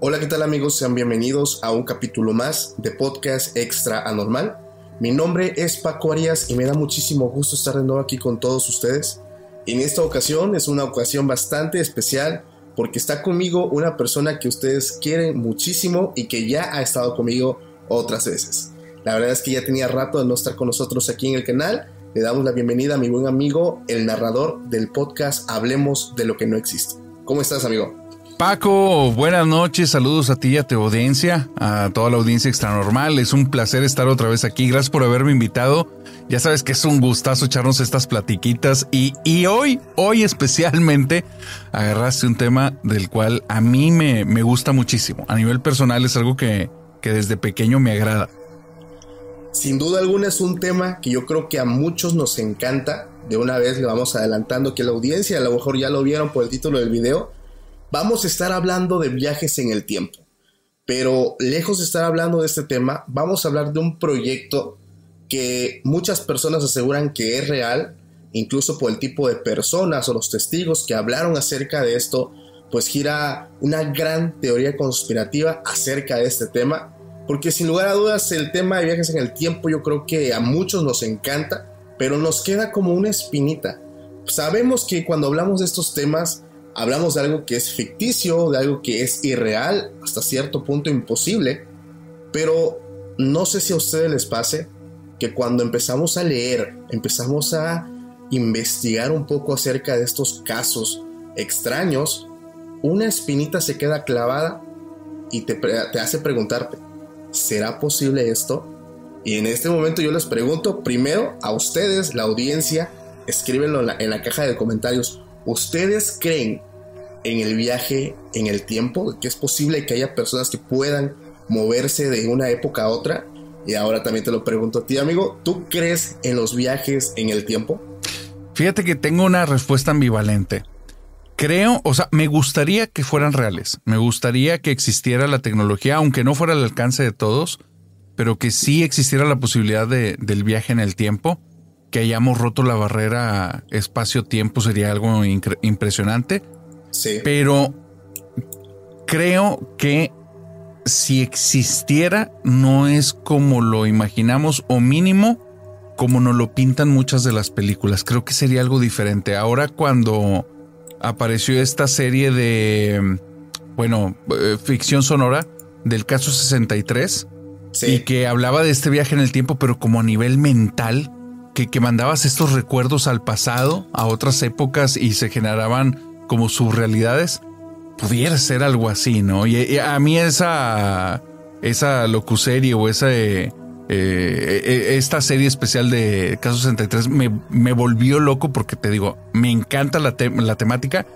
Hola, ¿qué tal amigos? Sean bienvenidos a un capítulo más de Podcast Extra Anormal. Mi nombre es Paco Arias y me da muchísimo gusto estar de nuevo aquí con todos ustedes. En esta ocasión es una ocasión bastante especial porque está conmigo una persona que ustedes quieren muchísimo y que ya ha estado conmigo otras veces. La verdad es que ya tenía rato de no estar con nosotros aquí en el canal. Le damos la bienvenida a mi buen amigo, el narrador del podcast Hablemos de lo que no existe. ¿Cómo estás, amigo? Paco, buenas noches, saludos a ti y a tu audiencia, a toda la audiencia extranormal. Es un placer estar otra vez aquí. Gracias por haberme invitado. Ya sabes que es un gustazo echarnos estas platiquitas y, y hoy, hoy especialmente, agarraste un tema del cual a mí me, me gusta muchísimo. A nivel personal es algo que, que desde pequeño me agrada. Sin duda alguna es un tema que yo creo que a muchos nos encanta. De una vez le vamos adelantando que la audiencia, a lo mejor ya lo vieron por el título del video, vamos a estar hablando de viajes en el tiempo. Pero lejos de estar hablando de este tema, vamos a hablar de un proyecto que muchas personas aseguran que es real, incluso por el tipo de personas o los testigos que hablaron acerca de esto, pues gira una gran teoría conspirativa acerca de este tema, porque sin lugar a dudas el tema de viajes en el tiempo yo creo que a muchos nos encanta, pero nos queda como una espinita. Sabemos que cuando hablamos de estos temas, hablamos de algo que es ficticio, de algo que es irreal, hasta cierto punto imposible, pero no sé si a ustedes les pase que cuando empezamos a leer, empezamos a investigar un poco acerca de estos casos extraños, una espinita se queda clavada y te, hace preguntarte, ¿será posible esto? Y en este momento yo les pregunto primero a ustedes, la audiencia, escríbenlo en la caja de comentarios. ¿Ustedes creen en el viaje en el tiempo? ¿Que es posible que haya personas que puedan moverse de una época a otra? Y ahora también te lo pregunto a ti, amigo. ¿Tú crees en los viajes en el tiempo? Fíjate que tengo una respuesta ambivalente. Creo, o sea, me gustaría que fueran reales. Me gustaría que existiera la tecnología, aunque no fuera al alcance de todos, pero que sí existiera la posibilidad de, del viaje en el tiempo. Que hayamos roto la barrera espacio-tiempo sería algo impresionante. Sí. Pero creo que si existiera, no es como lo imaginamos, o mínimo como nos lo pintan muchas de las películas. Creo que sería algo diferente. Ahora cuando apareció esta serie de, bueno, eh, ficción sonora del caso 63, Sí. y que hablaba de este viaje en el tiempo, pero como a nivel mental, que, que mandabas estos recuerdos al pasado, a otras épocas y se generaban como subrealidades, pudiera ser algo así, ¿no? Y, a mí esa, esa locuserie o esa, eh, eh, esta serie especial de Caso 63 me, me volvió loco porque te digo, me encanta la, la temática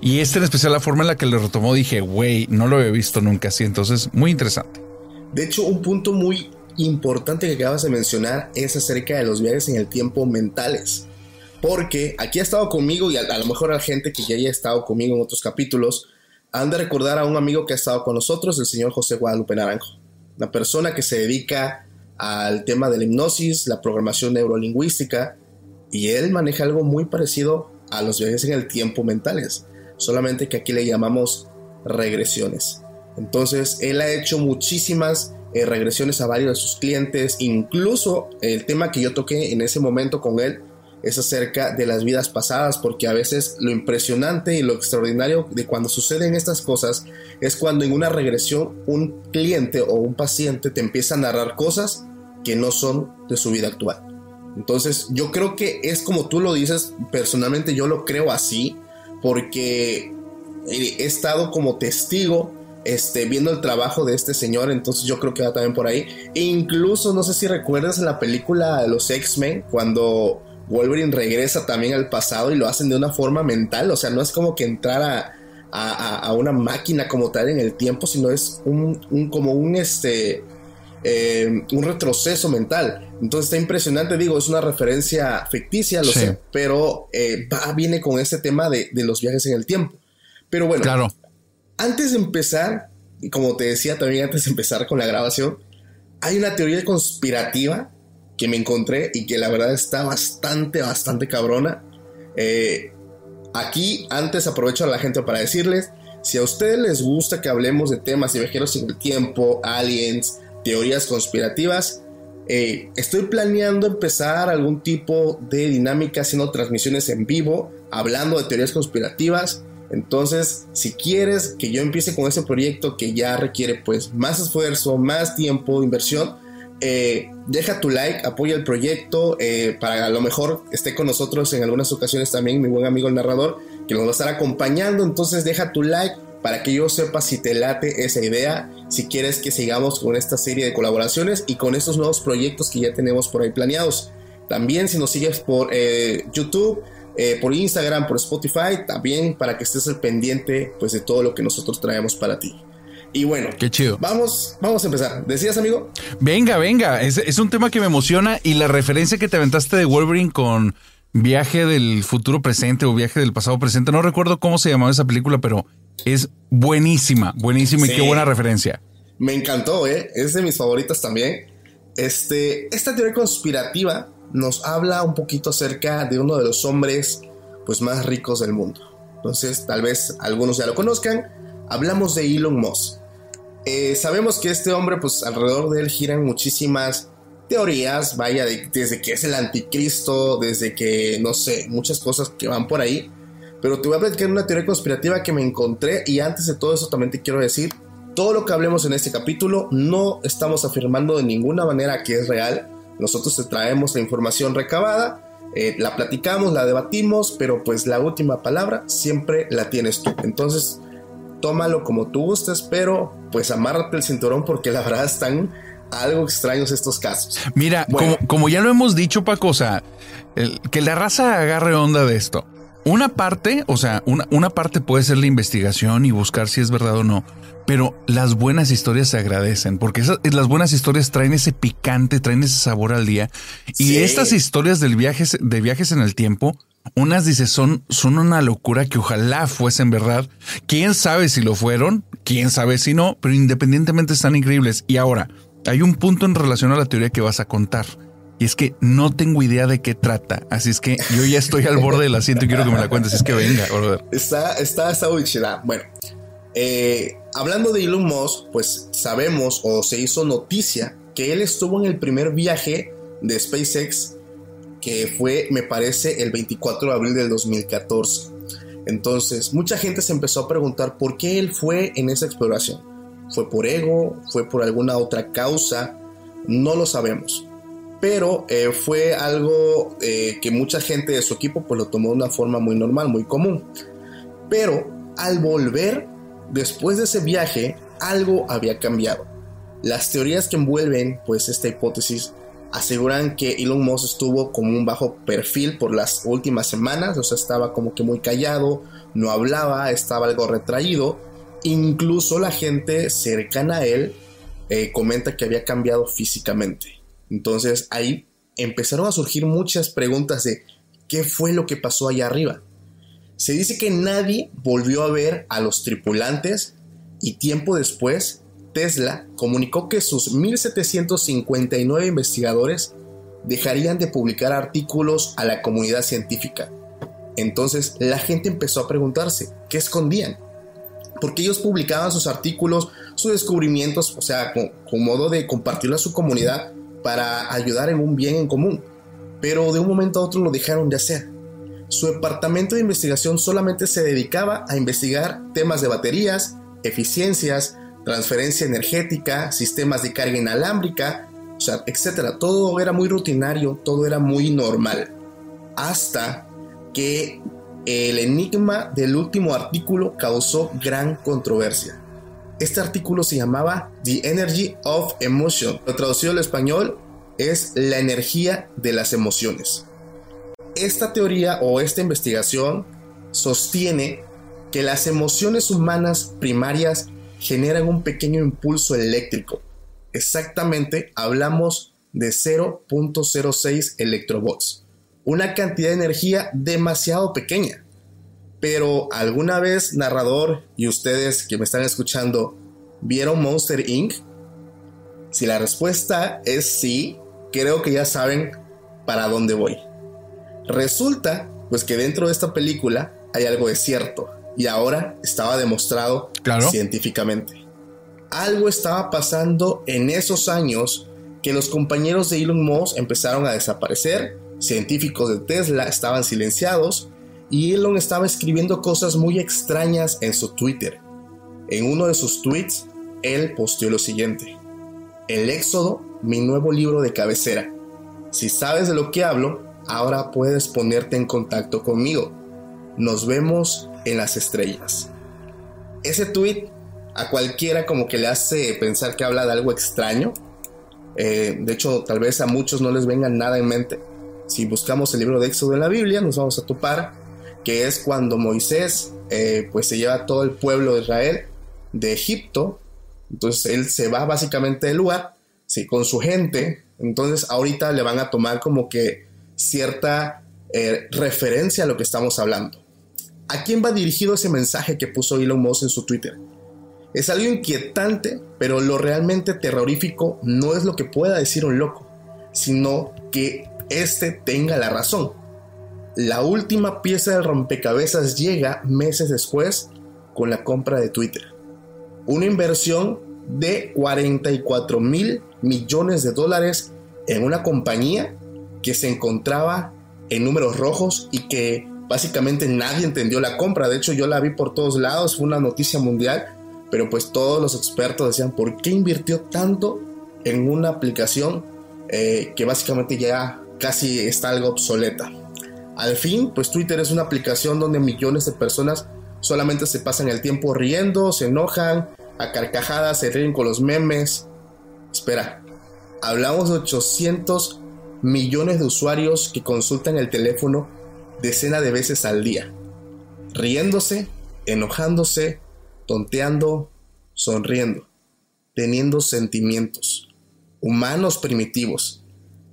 y este en especial la forma en la que lo retomó dije, güey, no lo había visto nunca así, entonces muy interesante. De hecho, un punto muy importante que acabas de mencionar es acerca de los viajes en el tiempo mentales. Porque aquí ha estado conmigo y a, lo mejor a gente que ya haya estado conmigo en otros capítulos, han de recordar a un amigo que ha estado con nosotros, el señor José Guadalupe Naranjo. Una persona que se dedica al tema de la hipnosis, la programación neurolingüística, y él maneja algo muy parecido a los viajes en el tiempo mentales, solamente que aquí le llamamos regresiones. Entonces, él ha hecho muchísimas eh, regresiones a varios de sus clientes, incluso el tema que yo toqué en ese momento con él es acerca de las vidas pasadas, porque a veces lo impresionante y lo extraordinario de cuando suceden estas cosas es cuando en una regresión un cliente o un paciente te empieza a narrar cosas que no son de su vida actual. Entonces yo creo que es como tú lo dices, personalmente yo lo creo así, porque he estado como testigo este, viendo el trabajo de este señor, entonces yo creo que va también por ahí. E incluso, no sé si recuerdas la película de los X-Men, cuando Wolverine regresa también al pasado y lo hacen de una forma mental, o sea, no es como que entrara a, una máquina como tal en el tiempo, sino es un, como un este... Eh, un retroceso mental. Entonces está impresionante, digo, es una referencia ficticia, lo sé, pero eh, va, viene con ese tema de, de, los viajes en el tiempo. Pero bueno, claro. antes de empezar, y como te decía también antes de empezar con la grabación, hay una teoría conspirativa que me encontré y que la verdad está bastante, bastante cabrona. Eh, aquí, antes aprovecho a la gente para decirles, si a ustedes les gusta que hablemos de temas de viajeros en el tiempo, aliens, teorías conspirativas, eh, estoy planeando empezar algún tipo de dinámica haciendo transmisiones en vivo, hablando de teorías conspirativas. Entonces, si quieres que yo empiece con ese proyecto que ya requiere pues más esfuerzo, más tiempo, inversión, eh, deja tu like, apoya el proyecto, eh, para a lo mejor esté con nosotros en algunas ocasiones también mi buen amigo el narrador, que nos va a estar acompañando, entonces deja tu like para que yo sepa si te late esa idea, si quieres que sigamos con esta serie de colaboraciones y con estos nuevos proyectos que ya tenemos por ahí planeados. También si nos sigues por eh, YouTube, por Instagram, por Spotify, también para que estés al pendiente pues de todo lo que nosotros traemos para ti. Y bueno, qué chido. Vamos, vamos a empezar. ¿Decías, amigo? Venga, venga. Es, un tema que me emociona y la referencia que te aventaste de Wolverine con viaje del futuro presente o viaje del pasado presente. No recuerdo cómo se llamaba esa película, pero es buenísima, buenísima y qué buena referencia. Me encantó, ¿eh? Es de mis favoritas también. Este, esta teoría conspirativa nos habla un poquito acerca de uno de los hombres pues más ricos del mundo. Entonces, tal vez algunos ya lo conozcan. Hablamos de Elon Musk. Eh, sabemos que este hombre, pues alrededor de él giran muchísimas teorías, vaya, desde que es el anticristo, desde que, no sé, muchas cosas que van por ahí. Pero te voy a platicar una teoría conspirativa que me encontré y antes de todo eso también te quiero decir, todo lo que hablemos en este capítulo no estamos afirmando de ninguna manera que es real. Nosotros te traemos la información recabada, eh, la platicamos, la debatimos, pero pues la última palabra siempre la tienes tú. Entonces, tómalo como tú gustes, pero pues amárrate el cinturón porque la verdad están algo extraños estos casos. Mira, como, ya lo hemos dicho, Paco, o sea, que la raza agarre onda de esto. Una parte, o sea, una, una parte puede ser la investigación y buscar si es verdad o no, pero las buenas historias se agradecen porque las buenas historias traen ese picante, traen ese sabor al día. Y estas historias del viajes, de viajes en el tiempo unas dice son, son una locura que ojalá fuesen verdad. Quién sabe si lo fueron, quién sabe si no, pero independientemente están increíbles. Y ahora, hay un punto en relación a la teoría que vas a contar. Y es que no tengo idea de qué trata. Así es que yo ya estoy al borde del asiento y quiero que me la cuentes. Es que venga, Está, está, está muy. Bueno, eh, hablando de Elon Musk, pues sabemos o se hizo noticia que él estuvo en el primer viaje de SpaceX que fue, me parece, el 24 de abril del 2014. Entonces, mucha gente se empezó a preguntar por qué él fue en esa exploración. ¿Fue por ego? ¿Fue por alguna otra causa? No lo sabemos. Pero eh, fue algo eh, que mucha gente de su equipo pues, lo tomó de una forma muy normal, muy común. Pero al volver, después de ese viaje, algo había cambiado. Las teorías que envuelven pues esta hipótesis aseguran que Elon Musk estuvo como un bajo perfil por las últimas semanas, o sea, estaba como que muy callado, no hablaba, estaba algo retraído. Incluso la gente cercana a él eh, comenta que había cambiado físicamente. Entonces ahí empezaron a surgir muchas preguntas de qué fue lo que pasó allá arriba. Se dice que nadie volvió a ver a los tripulantes y tiempo después Tesla comunicó que sus 1.759 investigadores dejarían de publicar artículos a la comunidad científica. Entonces la gente empezó a preguntarse, ¿qué escondían? Porque ellos publicaban sus artículos sus descubrimientos, o sea, con, modo de compartirlo a su comunidad para ayudar en un bien en común. Pero de un momento a otro lo dejaron de hacer. Su departamento de investigación solamente se dedicaba a investigar temas de baterías, eficiencias, transferencia energética, sistemas de carga inalámbrica, o sea, etcétera. Todo era muy rutinario, todo era muy normal. Hasta que el enigma del último artículo causó gran controversia. Este artículo se llamaba The Energy of Emotion. Lo traducido al español es la energía de las emociones. Esta teoría o esta investigación sostiene que las emociones humanas primarias generan un pequeño impulso eléctrico. Exactamente hablamos de 0.06 electrovolts, una cantidad de energía demasiado pequeña. Pero alguna vez, narrador y ustedes que me están escuchando, ¿vieron Monster Inc? Si la respuesta es sí, creo que ya saben para dónde voy. Resulta, pues que dentro de esta película hay algo de cierto y ahora estaba demostrado científicamente. Algo estaba pasando en esos años que los compañeros de Elon Musk empezaron a desaparecer, científicos de Tesla estaban silenciados y Elon estaba escribiendo cosas muy extrañas en su Twitter. En uno de sus tweets, él posteó lo siguiente. El Éxodo, mi nuevo libro de cabecera. Si sabes de lo que hablo, ahora puedes ponerte en contacto conmigo. Nos vemos en las estrellas. Ese tweet a cualquiera como que le hace pensar que habla de algo extraño. Eh, de hecho, tal vez a muchos no les venga nada en mente. Si buscamos el libro de Éxodo en la Biblia, nos vamos a topar que es cuando Moisés eh, pues se lleva a todo el pueblo de Israel de Egipto. Entonces él se va básicamente del lugar, sí, con su gente. Entonces ahorita le van a tomar como que cierta eh, referencia a lo que estamos hablando. ¿A quién va dirigido ese mensaje que puso Elon Musk en su Twitter? Es algo inquietante, pero lo realmente terrorífico no es lo que pueda decir un loco, sino que éste tenga la razón. La última pieza del rompecabezas llega meses después con la compra de Twitter. Una inversión de 44 mil millones de dólares en una compañía que se encontraba en números rojos y que básicamente nadie entendió la compra. De hecho, yo la vi por todos lados, fue una noticia mundial, pero pues todos los expertos decían, ¿por qué invirtió tanto en una aplicación eh, que básicamente ya casi está algo obsoleta? Al fin, pues Twitter es una aplicación donde millones de personas solamente se pasan el tiempo riendo, se enojan, a carcajadas, se ríen con los memes. Espera, hablamos de 800 millones de usuarios que consultan el teléfono decenas de veces al día, riéndose, enojándose, tonteando, sonriendo, teniendo sentimientos humanos primitivos,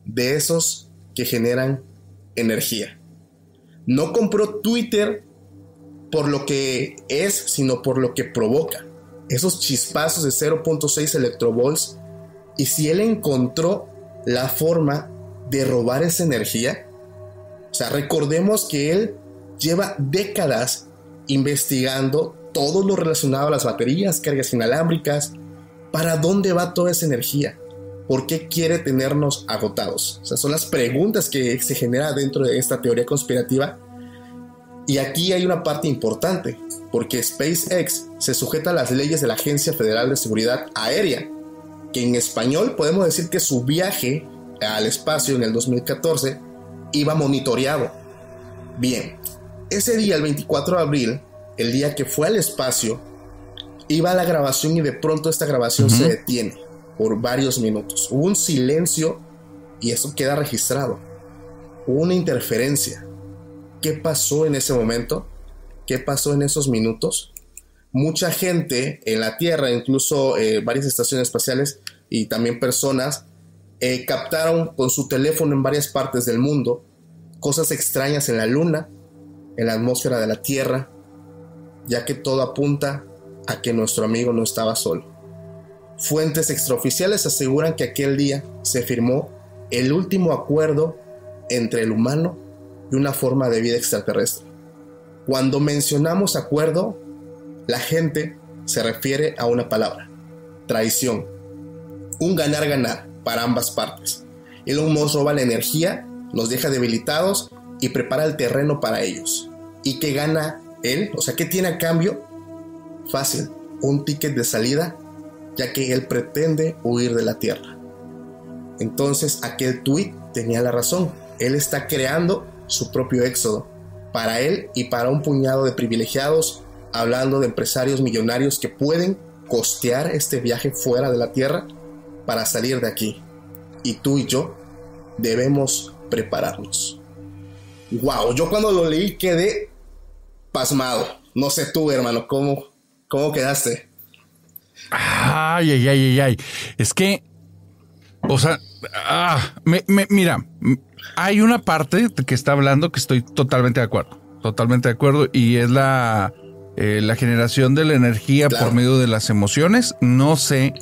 de esos que generan energía. No compró Twitter por lo que es, sino por lo que provoca. Esos chispazos de 0.6 electrovolts. Y si él encontró la forma de robar esa energía, o sea, recordemos que él lleva décadas investigando todo lo relacionado a las baterías, cargas inalámbricas, para dónde va toda esa energía, por qué quiere tenernos agotados. O sea, son las preguntas que se genera dentro de esta teoría conspirativa. Y aquí hay una parte importante, porque SpaceX se sujeta a las leyes de la Agencia Federal de Seguridad Aérea, que en español podemos decir que su viaje al espacio en el 2014 iba monitoreado. Bien, ese día, el 24 de abril, el día que fue al espacio, iba a la grabación y de pronto esta grabación se detiene por varios minutos. Hubo un silencio y eso queda registrado. Hubo una interferencia. ¿Qué pasó en ese momento? ¿Qué pasó en esos minutos? Mucha gente en la Tierra, incluso eh, varias estaciones espaciales y también personas, eh, captaron con su teléfono en varias partes del mundo cosas extrañas en la luna, en la atmósfera de la Tierra, ya que todo apunta a que nuestro amigo no estaba solo. Fuentes extraoficiales aseguran que aquel día se firmó el último acuerdo entre el humano y una forma de vida extraterrestre. Cuando mencionamos acuerdo, la gente se refiere a una palabra, traición. Un ganar-ganar para ambas partes. Elon Musk roba la energía, nos deja debilitados y prepara el terreno para ellos. ¿Y qué gana él? O sea, ¿qué tiene a cambio? Fácil, un ticket de salida, ya que él pretende huir de la Tierra. Entonces, aquel tweet tenía la razón. Él está creando su propio éxodo para él y para un puñado de privilegiados, hablando de empresarios millonarios que pueden costear este viaje fuera de la Tierra para salir de aquí. Y tú y yo debemos prepararnos. Wow, yo cuando lo leí quedé pasmado. No sé tú, hermano, ¿cómo, cómo quedaste? Ay, ay, ay, ay, ay. Es que, o sea, ah, mira, hay una parte que está hablando que estoy totalmente de acuerdo. Totalmente de acuerdo. Y es la, eh, la generación de la energía por medio de las emociones. No sé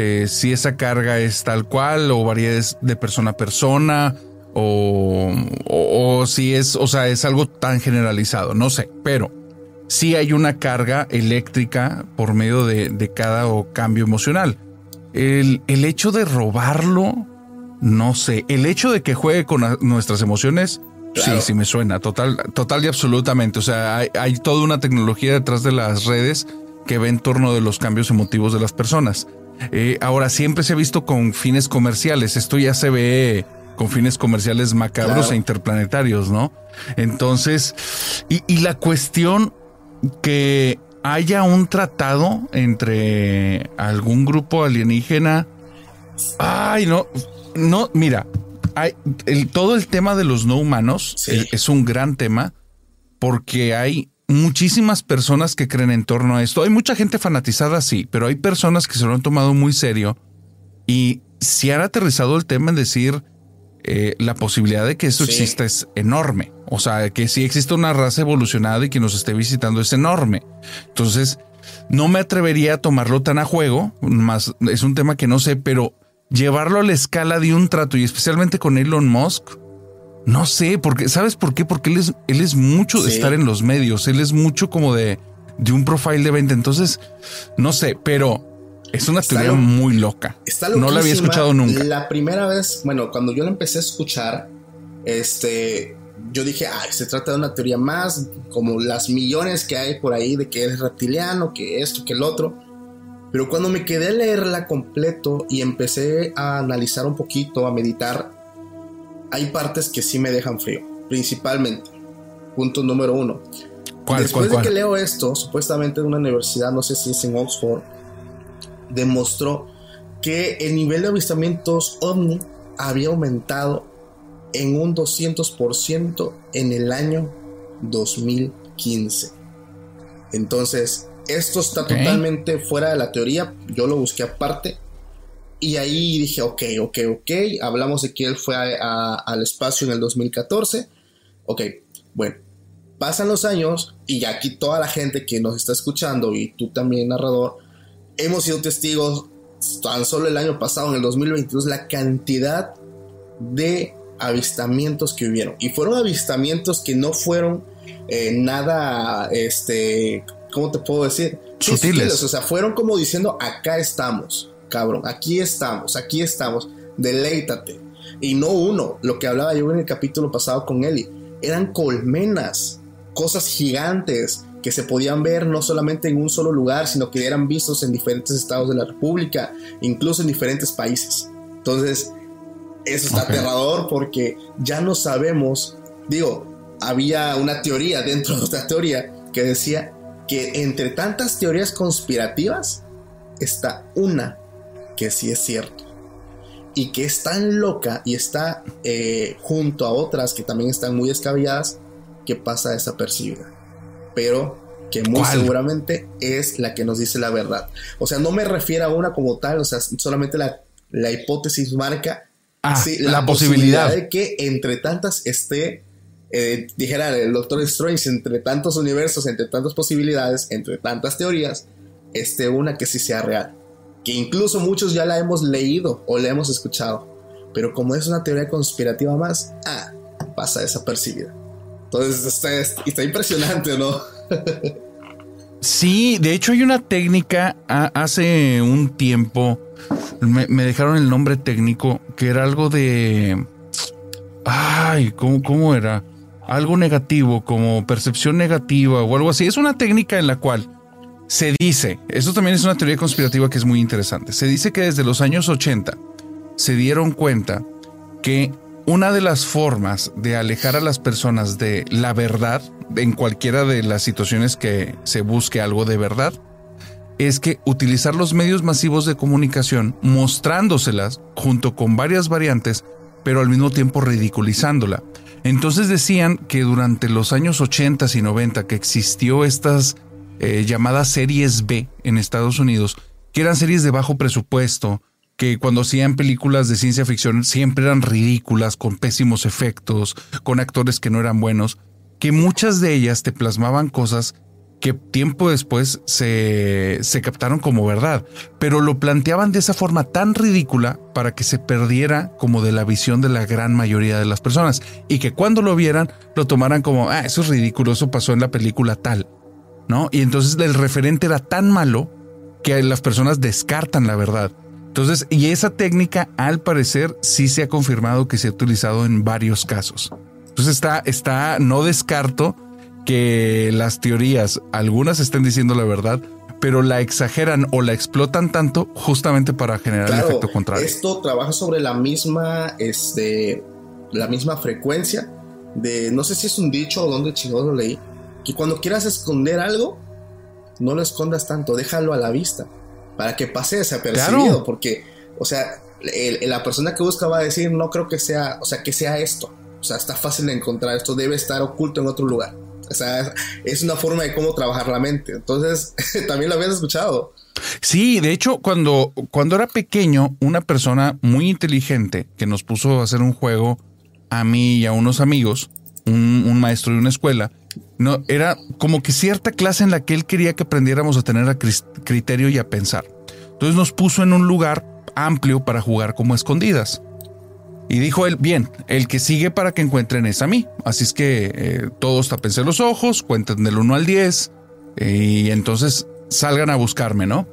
eh, si esa carga es tal cual o varía de persona a persona o, o, si es, o sea, es algo tan generalizado. No sé, pero sí hay una carga eléctrica por medio de, de cada cambio emocional. El, el hecho de robarlo no sé, el hecho de que juegue con nuestras emociones, sí, sí me suena, total, total y absolutamente. O sea, hay, toda una tecnología detrás de las redes que ve en torno de los cambios emotivos de las personas. Eh, ahora, siempre se ha visto con fines comerciales. Esto ya se ve con fines comerciales macabros e interplanetarios, ¿no? Entonces, y, y la cuestión que haya un tratado entre algún grupo alienígena. Ay, no, no, mira, hay, todo el tema de los no humanos es, un gran tema porque hay muchísimas personas que creen en torno a esto. Hay mucha gente fanatizada, sí, pero hay personas que se lo han tomado muy serio y si han aterrizado el tema en decir eh, la posibilidad de que eso exista es enorme. O sea, que si existe una raza evolucionada y que nos esté visitando es enorme. Entonces, no me atrevería a tomarlo tan a juego, más es un tema que no sé, pero llevarlo a la escala de un trato y especialmente con Elon Musk, no sé, porque, ¿sabes por qué? Porque él es, él es mucho de estar en los medios, él es mucho como de, de un profile de venta. Entonces, no sé, pero es una teoría muy loca. no la había escuchado nunca. La primera vez, bueno, cuando yo la empecé a escuchar, este, yo dije, ay, se trata de una teoría más, como las millones que hay por ahí de que es reptiliano, que esto, que el otro. Pero cuando me quedé a leerla completo y empecé a analizar un poquito, a meditar, hay partes que sí me dejan frío, principalmente. Punto número uno. Después de que leo esto, supuestamente en una universidad, no sé si es en Oxford, demostró que el nivel de avistamientos ovni había aumentado en un 200% en el año 2015. Entonces, esto está totalmente fuera de la teoría. Yo lo busqué aparte. Y ahí dije, ok, ok, ok. Hablamos de que él fue al espacio en el 2014. Ok, bueno. Pasan los años y aquí toda la gente que nos está escuchando y tú también, narrador, hemos sido testigos tan solo el año pasado, en el 2022, la cantidad de avistamientos que hubieron. Y fueron avistamientos que no fueron eh, nada, este, ¿cómo te puedo decir? Sutiles. O sea, fueron como diciendo, acá estamos, cabrón, aquí estamos, aquí estamos, deleítate. Y no uno, lo que hablaba yo en el capítulo pasado con Eli, eran colmenas, cosas gigantes que se podían ver no solamente en un solo lugar, sino que eran vistos en diferentes estados de la República, incluso en diferentes países. Entonces, eso está aterrador porque ya no sabemos, digo, había una teoría dentro de esta teoría que decía que entre tantas teorías conspirativas está una que sí es cierto. Y que es tan loca y está eh, junto a otras que también están muy descabelladas que pasa desapercibida. Pero que muy seguramente es la que nos dice la verdad. O sea no me refiero a una como tal o sea solamente la, la hipótesis marca ah, la, posibilidad. de que entre tantas esté eh, dijera el Doctor Strange, entre tantos universos, entre tantas posibilidades, entre tantas teorías, esté una que sí sea real. Que incluso muchos ya la hemos leído o la hemos escuchado. Pero como es una teoría conspirativa más, ah, pasa desapercibida. Entonces está, está impresionante, ¿no? Sí, de hecho hay una técnica hace un tiempo, me, dejaron el nombre técnico, que era algo de... Ay, ¿cómo, ¿cómo era? Algo negativo, como percepción negativa o algo así. Es una técnica en la cual se dice, esto también es una teoría conspirativa que es muy interesante, se dice que desde los años 80 se dieron cuenta que una de las formas de alejar a las personas de la verdad, en cualquiera de las situaciones que se busque algo de verdad, es que utilizar los medios masivos de comunicación mostrándoselas junto con varias variantes, pero al mismo tiempo ridiculizándola. Entonces decían que durante los años 80 y 90 que existió estas eh, llamadas series B en Estados Unidos, que eran series de bajo presupuesto, que cuando hacían películas de ciencia ficción siempre eran ridículas, con pésimos efectos, con actores que no eran buenos, que muchas de ellas te plasmaban cosas que tiempo después se, se captaron como verdad, pero lo planteaban de esa forma tan ridícula para que se perdiera como de la visión de la gran mayoría de las personas y que cuando lo vieran lo tomaran como, ah, eso es ridículo, eso pasó en la película tal, ¿no? Y entonces el referente era tan malo que las personas descartan la verdad. Entonces, y esa técnica al parecer sí se ha confirmado que se ha utilizado en varios casos. Entonces está, está, no descarto que las teorías, algunas estén diciendo la verdad, pero la exageran o la explotan tanto justamente para generar el efecto contrario. Esto trabaja sobre la misma, este, la misma frecuencia de, no sé si es un dicho o dónde chingón lo leí, que cuando quieras esconder algo, no lo escondas tanto, déjalo a la vista para que pase desapercibido, porque, o sea, la persona que busca va a decir, no creo que sea, o sea, que sea esto. O sea, está fácil de encontrar, esto debe estar oculto en otro lugar. O sea, es una forma de cómo trabajar la mente. Entonces, también lo habías escuchado. Sí, de hecho, cuando, cuando era pequeño, una persona muy inteligente que nos puso a hacer un juego a mí y a unos amigos, un, un maestro de una escuela, no, era como que cierta clase en la que él quería que aprendiéramos a tener a criterio y a pensar. Entonces nos puso en un lugar amplio para jugar como escondidas. Y dijo él, bien, el que sigue para que encuentren es a mí. Así es que eh, todos tapense los ojos, cuenten del 1 al 10 eh, y entonces salgan a buscarme, ¿no?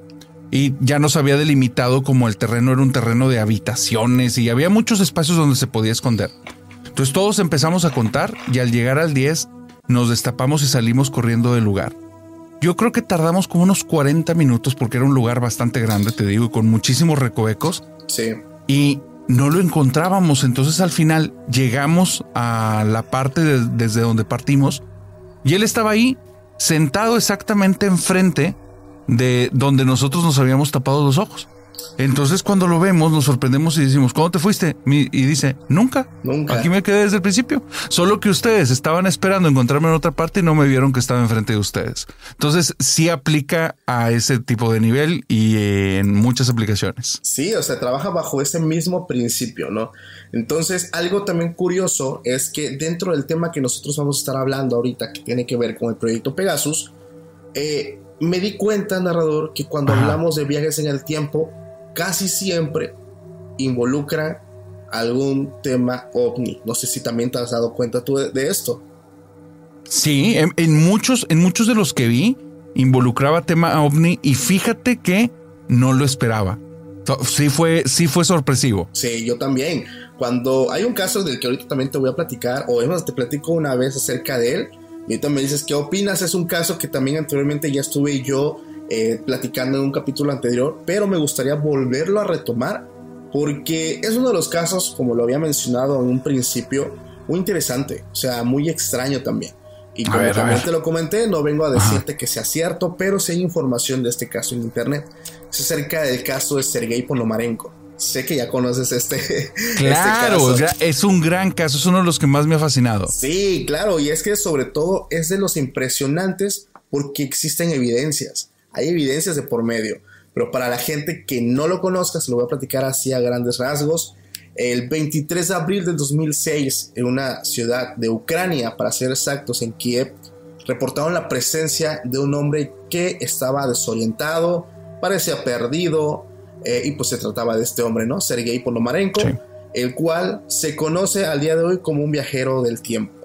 Y ya nos había delimitado como el terreno era un terreno de habitaciones y había muchos espacios donde se podía esconder. Entonces todos empezamos a contar y al llegar al 10 nos destapamos y salimos corriendo del lugar. Yo creo que tardamos como unos 40 minutos porque era un lugar bastante grande, te digo, con muchísimos recovecos. Sí. Y no lo encontrábamos. Entonces al final llegamos a la parte desde donde partimos y él estaba ahí sentado exactamente enfrente de donde nosotros nos habíamos tapado los ojos. Entonces cuando lo vemos nos sorprendemos y decimos, ¿cuándo te fuiste? Y dice, nunca. Nunca. Aquí me quedé desde el principio. Solo que ustedes estaban esperando encontrarme en otra parte y no me vieron que estaba enfrente de ustedes. Entonces sí aplica a ese tipo de nivel y en muchas aplicaciones. Sí, o sea, trabaja bajo ese mismo principio, ¿no? Entonces algo también curioso es que dentro del tema que nosotros vamos a estar hablando ahorita, que tiene que ver con el proyecto Pegasus, eh, me di cuenta, narrador, que cuando hablamos de viajes en el tiempo, casi siempre involucra algún tema ovni. No sé si también te has dado cuenta tú de, esto. Sí, en, muchos, en muchos de los que vi involucraba tema ovni y fíjate que no lo esperaba. Sí fue, sí fue sorpresivo. Sí, yo también. Cuando hay un caso del que ahorita también te voy a platicar, o además te platico una vez acerca de él, y ahorita me dices qué opinas. Es un caso que también anteriormente ya estuve yo eh, platicando en un capítulo anterior, pero me gustaría volverlo a retomar porque es uno de los casos, como lo había mencionado en un principio, muy interesante, o sea, muy extraño también. Y como también te lo comenté, no vengo a decirte que sea cierto, pero sí hay información de este caso en internet. Es acerca del caso de Sergei Ponomarenko. Sé que ya conoces este. este claro, es un gran caso, es uno de los que más me ha fascinado. Sí, claro, y es que sobre todo es de los impresionantes porque existen evidencias hay evidencias de por medio. Pero para la gente que no lo conozca, se lo voy a platicar así a grandes rasgos. El 23 de abril del 2006, en una ciudad de Ucrania, para ser exactos, en Kiev, reportaron la presencia de un hombre que estaba desorientado, parecía perdido, eh, y pues se trataba de este hombre, ¿no? Sergei Ponomarenko, el cual se conoce al día de hoy como un viajero del tiempo.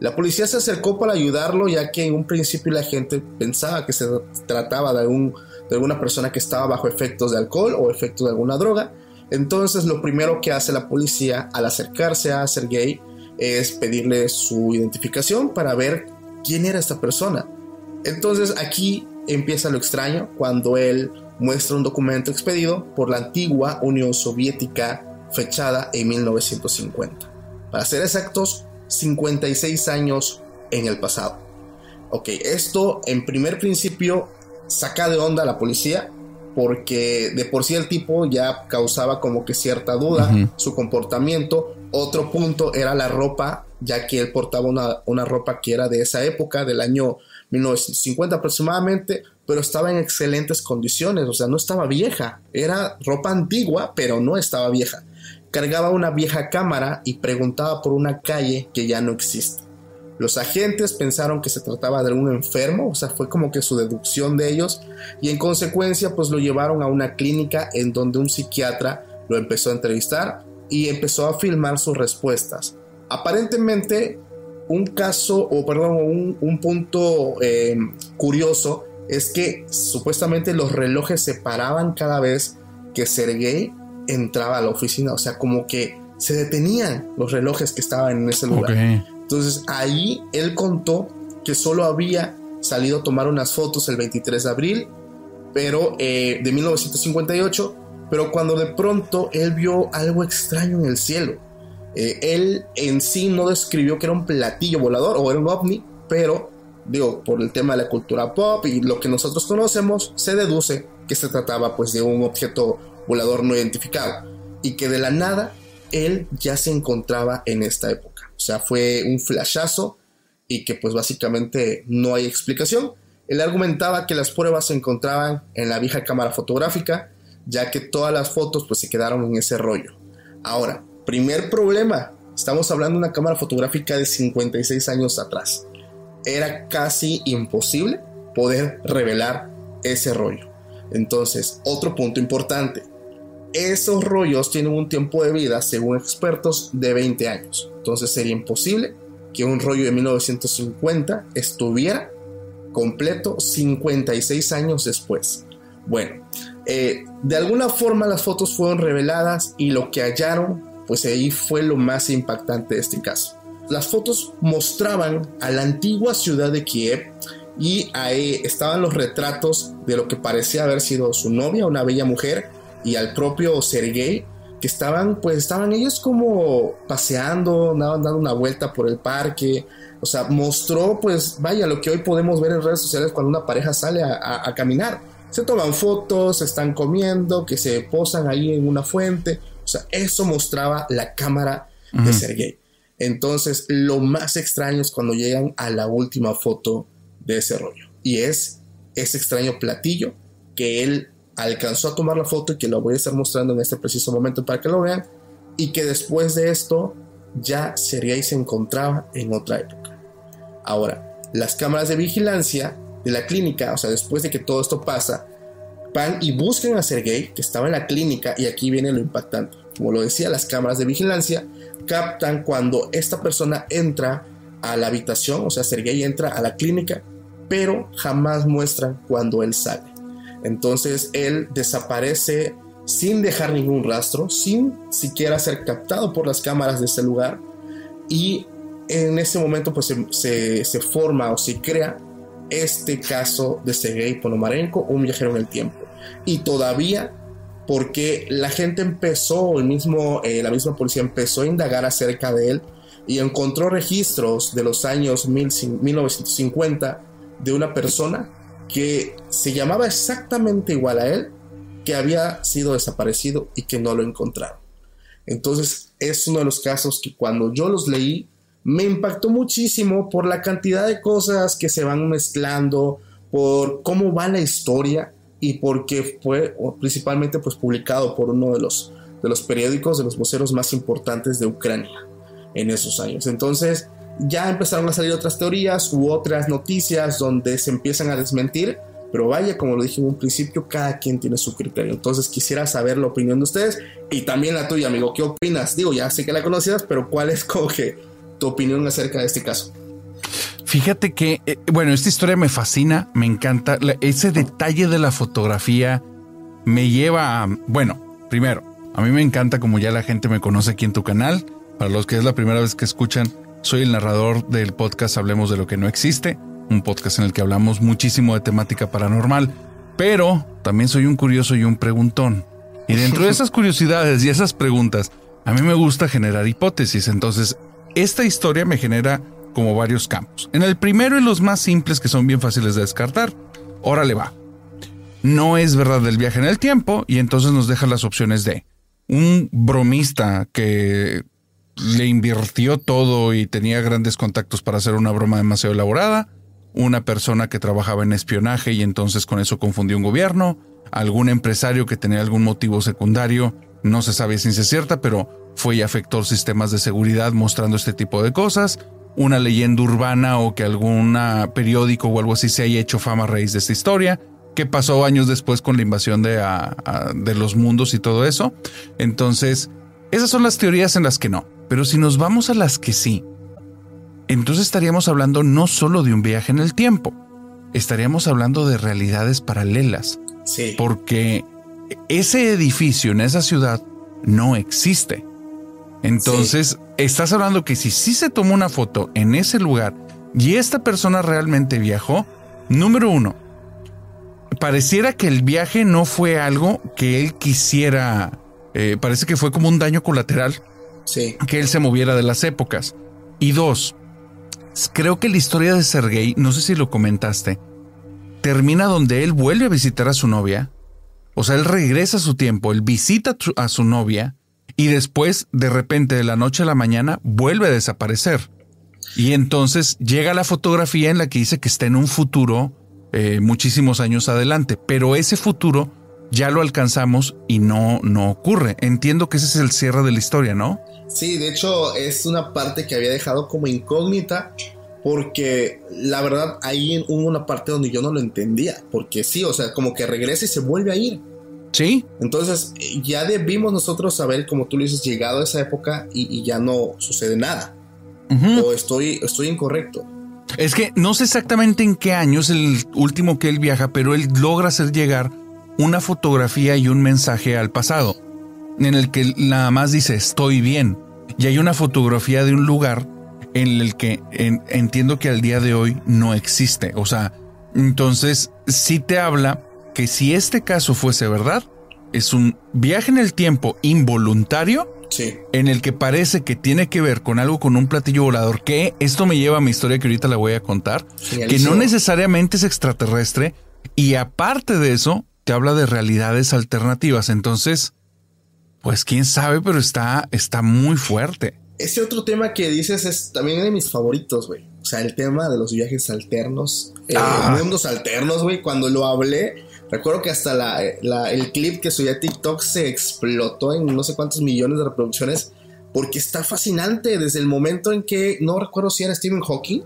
La policía se acercó para ayudarlo ya que en un principio la gente pensaba que se trataba de, de alguna persona que estaba bajo efectos de alcohol o efectos de alguna droga. Entonces lo primero que hace la policía al acercarse a Sergei es pedirle su identificación para ver quién era esta persona. Entonces aquí empieza lo extraño cuando él muestra un documento expedido por la antigua Unión Soviética fechada en 1950. Para ser exactos, 56 años en el pasado. Ok, esto en primer principio saca de onda a la policía porque de por sí el tipo ya causaba como que cierta duda su comportamiento. Otro punto era la ropa, ya que él portaba una, una ropa que era de esa época, del año 1950 aproximadamente, pero estaba en excelentes condiciones, o sea, no estaba vieja, era ropa antigua, pero no estaba vieja cargaba una vieja cámara y preguntaba por una calle que ya no existe. Los agentes pensaron que se trataba de un enfermo, o sea, fue como que su deducción de ellos, y en consecuencia pues lo llevaron a una clínica en donde un psiquiatra lo empezó a entrevistar y empezó a filmar sus respuestas. Aparentemente, un caso, o perdón, un, punto eh, curioso es que supuestamente los relojes se paraban cada vez que Sergei entraba a la oficina, o sea, como que se detenían los relojes que estaban en ese lugar. Entonces ahí él contó que solo había salido a tomar unas fotos el 23 de abril, pero eh, de 1958, pero cuando de pronto él vio algo extraño en el cielo. Eh, él en sí no describió que era un platillo volador o era un ovni, pero digo, por el tema de la cultura pop y lo que nosotros conocemos, se deduce que se trataba pues de un objeto volador no identificado y que de la nada él ya se encontraba en esta época. O sea, fue un flashazo y que pues básicamente no hay explicación. Él argumentaba que las pruebas se encontraban en la vieja cámara fotográfica, ya que todas las fotos pues se quedaron en ese rollo. Ahora, primer problema, estamos hablando de una cámara fotográfica de 56 años atrás. Era casi imposible poder revelar ese rollo. Entonces, otro punto importante, esos rollos tienen un tiempo de vida, según expertos, de 20 años. Entonces sería imposible que un rollo de 1950 estuviera completo 56 años después. Bueno, eh, de alguna forma las fotos fueron reveladas y lo que hallaron, pues ahí fue lo más impactante de este caso. Las fotos mostraban a la antigua ciudad de Kiev y ahí estaban los retratos de lo que parecía haber sido su novia, una bella mujer, y al propio Sergei, que estaban, pues estaban ellos como paseando, andaban dando una vuelta por el parque, o sea, mostró, pues, vaya, lo que hoy podemos ver en redes sociales cuando una pareja sale a, caminar. Se toman fotos, se están comiendo, que se posan ahí en una fuente. O sea, eso mostraba la cámara de Sergei. Entonces, lo más extraño es cuando llegan a la última foto de ese rollo. Y es ese extraño platillo que él alcanzó a tomar la foto y que lo voy a estar mostrando en este preciso momento para que lo vean y que después de esto ya sería y se encontraba en otra época. Ahora, las cámaras de vigilancia de la clínica, o sea, después de que todo esto pasa, van y buscan a Sergei, que estaba en la clínica, y aquí viene lo impactante. Como lo decía, las cámaras de vigilancia captan cuando esta persona entra a la habitación, o sea, Sergei entra a la clínica, pero jamás muestran cuando él sale. Entonces él desaparece sin dejar ningún rastro, sin siquiera ser captado por las cámaras de ese lugar. Y en ese momento pues se, forma o se crea este caso de Sergei Ponomarenko, un viajero en el tiempo. Y todavía porque la gente empezó, el mismo, eh, la misma policía empezó a indagar acerca de él y encontró registros de los años 1950 de una persona que se llamaba exactamente igual a él, que había sido desaparecido y que no lo encontraron. Entonces es uno de los casos que cuando yo los leí me impactó muchísimo por la cantidad de cosas que se van mezclando, por cómo va la historia y porque fue principalmente pues publicado por uno de los, de los periódicos de los voceros más importantes de Ucrania en esos años. Entonces ya empezaron a salir otras teorías u otras noticias donde se empiezan a desmentir, pero vaya, como lo dije en un principio, cada quien tiene su criterio. Entonces quisiera saber la opinión de ustedes y también la tuya, amigo. ¿Qué opinas? Digo, ya sé que la conocías, pero ¿cuál es tu opinión acerca de este caso? Fíjate que, eh, bueno, esta historia me fascina, me encanta. ese detalle de la fotografía me lleva a, bueno, primero, a mí me encanta como ya la gente me conoce aquí en tu canal. Para los que es la primera vez que escuchan, soy el narrador del podcast Hablemos de lo que no existe, un podcast en el que hablamos muchísimo de temática paranormal, pero también soy un curioso y un preguntón. Y dentro de esas curiosidades y esas preguntas, a mí me gusta generar hipótesis. Entonces, esta historia me genera como varios campos. En el primero y los más simples que son bien fáciles de descartar, órale va. No es verdad del viaje en el tiempo y entonces nos deja las opciones de un bromista que le invirtió todo y tenía grandes contactos para hacer una broma demasiado elaborada, una persona que trabajaba en espionaje y entonces con eso confundió un gobierno, algún empresario que tenía algún motivo secundario, no se sabe ciencia cierta, pero fue y afectó sistemas de seguridad mostrando este tipo de cosas, una leyenda urbana o que algún periódico o algo así se haya hecho fama a raíz de esta historia. ¿Qué pasó años después con la invasión de, de los mundos y todo eso? Entonces, esas son las teorías en las que no. Pero si nos vamos a las que sí, entonces estaríamos hablando no solo de un viaje en el tiempo, estaríamos hablando de realidades paralelas. Sí. Porque ese edificio en esa ciudad no existe. Entonces, estás hablando que si sí se tomó una foto en ese lugar y esta persona realmente viajó, número uno, pareciera que el viaje no fue algo que él quisiera, eh, parece que fue como un daño colateral, que él se moviera de las épocas. Y dos, creo que la historia de Sergei, no sé si lo comentaste, termina donde él vuelve a visitar a su novia, o sea, él regresa a su tiempo, él visita a su novia, y después, de repente, de la noche a la mañana, vuelve a desaparecer. Y entonces llega la fotografía en la que dice que está en un futuro eh, muchísimos años adelante, pero ese futuro ya lo alcanzamos y no, no ocurre. Entiendo que ese es el cierre de la historia, ¿no? Sí, de hecho es una parte que había dejado como incógnita porque la verdad ahí hubo una parte donde yo no lo entendía, porque sí, o sea, como que regresa y se vuelve a ir. Sí. Entonces, ya debimos nosotros saber, como tú le dices, llegado a esa época y, ya no sucede nada. O estoy, estoy incorrecto. Es que no sé exactamente en qué año es el último que él viaja, pero él logra hacer llegar una fotografía y un mensaje al pasado, en el que nada más dice estoy bien. Y hay una fotografía de un lugar en el que entiendo que al día de hoy no existe. O sea, entonces sí te habla que si este caso fuese verdad, es un viaje en el tiempo involuntario en el que parece que tiene que ver con algo con un platillo volador, que esto me lleva a mi historia que ahorita la voy a contar, que no necesariamente es extraterrestre y aparte de eso, te habla de realidades alternativas. Entonces, pues quién sabe, pero está, está muy fuerte. Ese otro tema que dices es también de mis favoritos, güey. O sea, el tema de los viajes alternos, eh, ah. mundos alternos, güey. Cuando lo hablé, Recuerdo que hasta la, el clip que subí a TikTok se explotó en no sé cuántos millones de reproducciones porque está fascinante desde el momento en que, no recuerdo si era Stephen Hawking,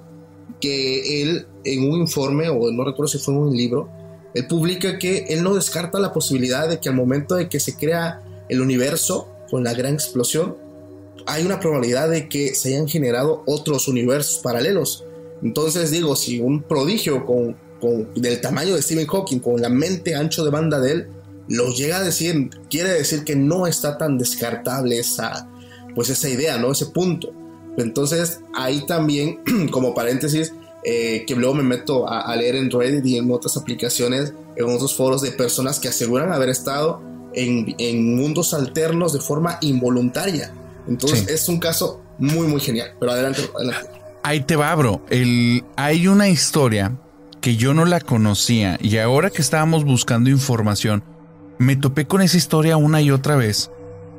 que él en un informe o no recuerdo si fue en un libro, él publica que él no descarta la posibilidad de que al momento de que se crea el universo con la gran explosión, hay una probabilidad de que se hayan generado otros universos paralelos. Entonces digo, si un prodigio con del tamaño de Stephen Hawking, con la mente ancho de banda de él, lo llega a decir, quiere decir que no está tan descartable esa, pues esa idea, ¿no? Ese punto. Entonces, ahí también, como paréntesis, eh, que luego me meto a, leer en Reddit y en otras aplicaciones, en otros foros de personas que aseguran haber estado en, mundos alternos de forma involuntaria. Entonces, es un caso muy, muy genial. Pero adelante, adelante. Ahí te va, bro. El, hay una historia que yo no la conocía y ahora que estábamos buscando información, me topé con esa historia una y otra vez,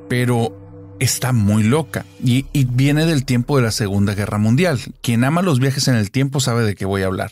pero está muy loca y, y, viene del tiempo de la Segunda Guerra Mundial. Quien ama los viajes en el tiempo sabe de qué voy a hablar.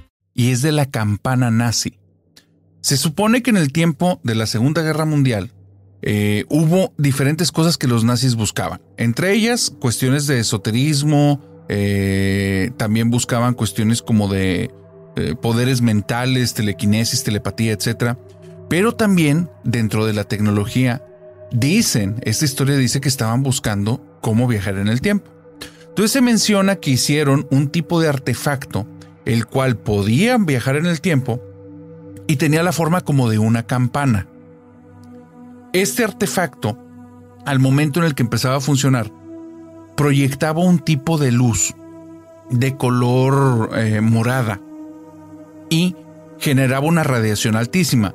Y es de la campana nazi. Se supone que en el tiempo de la Segunda Guerra Mundial eh, hubo diferentes cosas que los nazis buscaban. Entre ellas, cuestiones de esoterismo, eh, también buscaban cuestiones como de eh, poderes mentales, telequinesis, telepatía, etc. Pero también dentro de la tecnología, dicen, esta historia dice que estaban buscando cómo viajar en el tiempo. Entonces se menciona que hicieron un tipo de artefacto el cual podía viajar en el tiempo y tenía la forma como de una campana. Este artefacto, al momento en el que empezaba a funcionar, proyectaba un tipo de luz de color eh, morada y generaba una radiación altísima,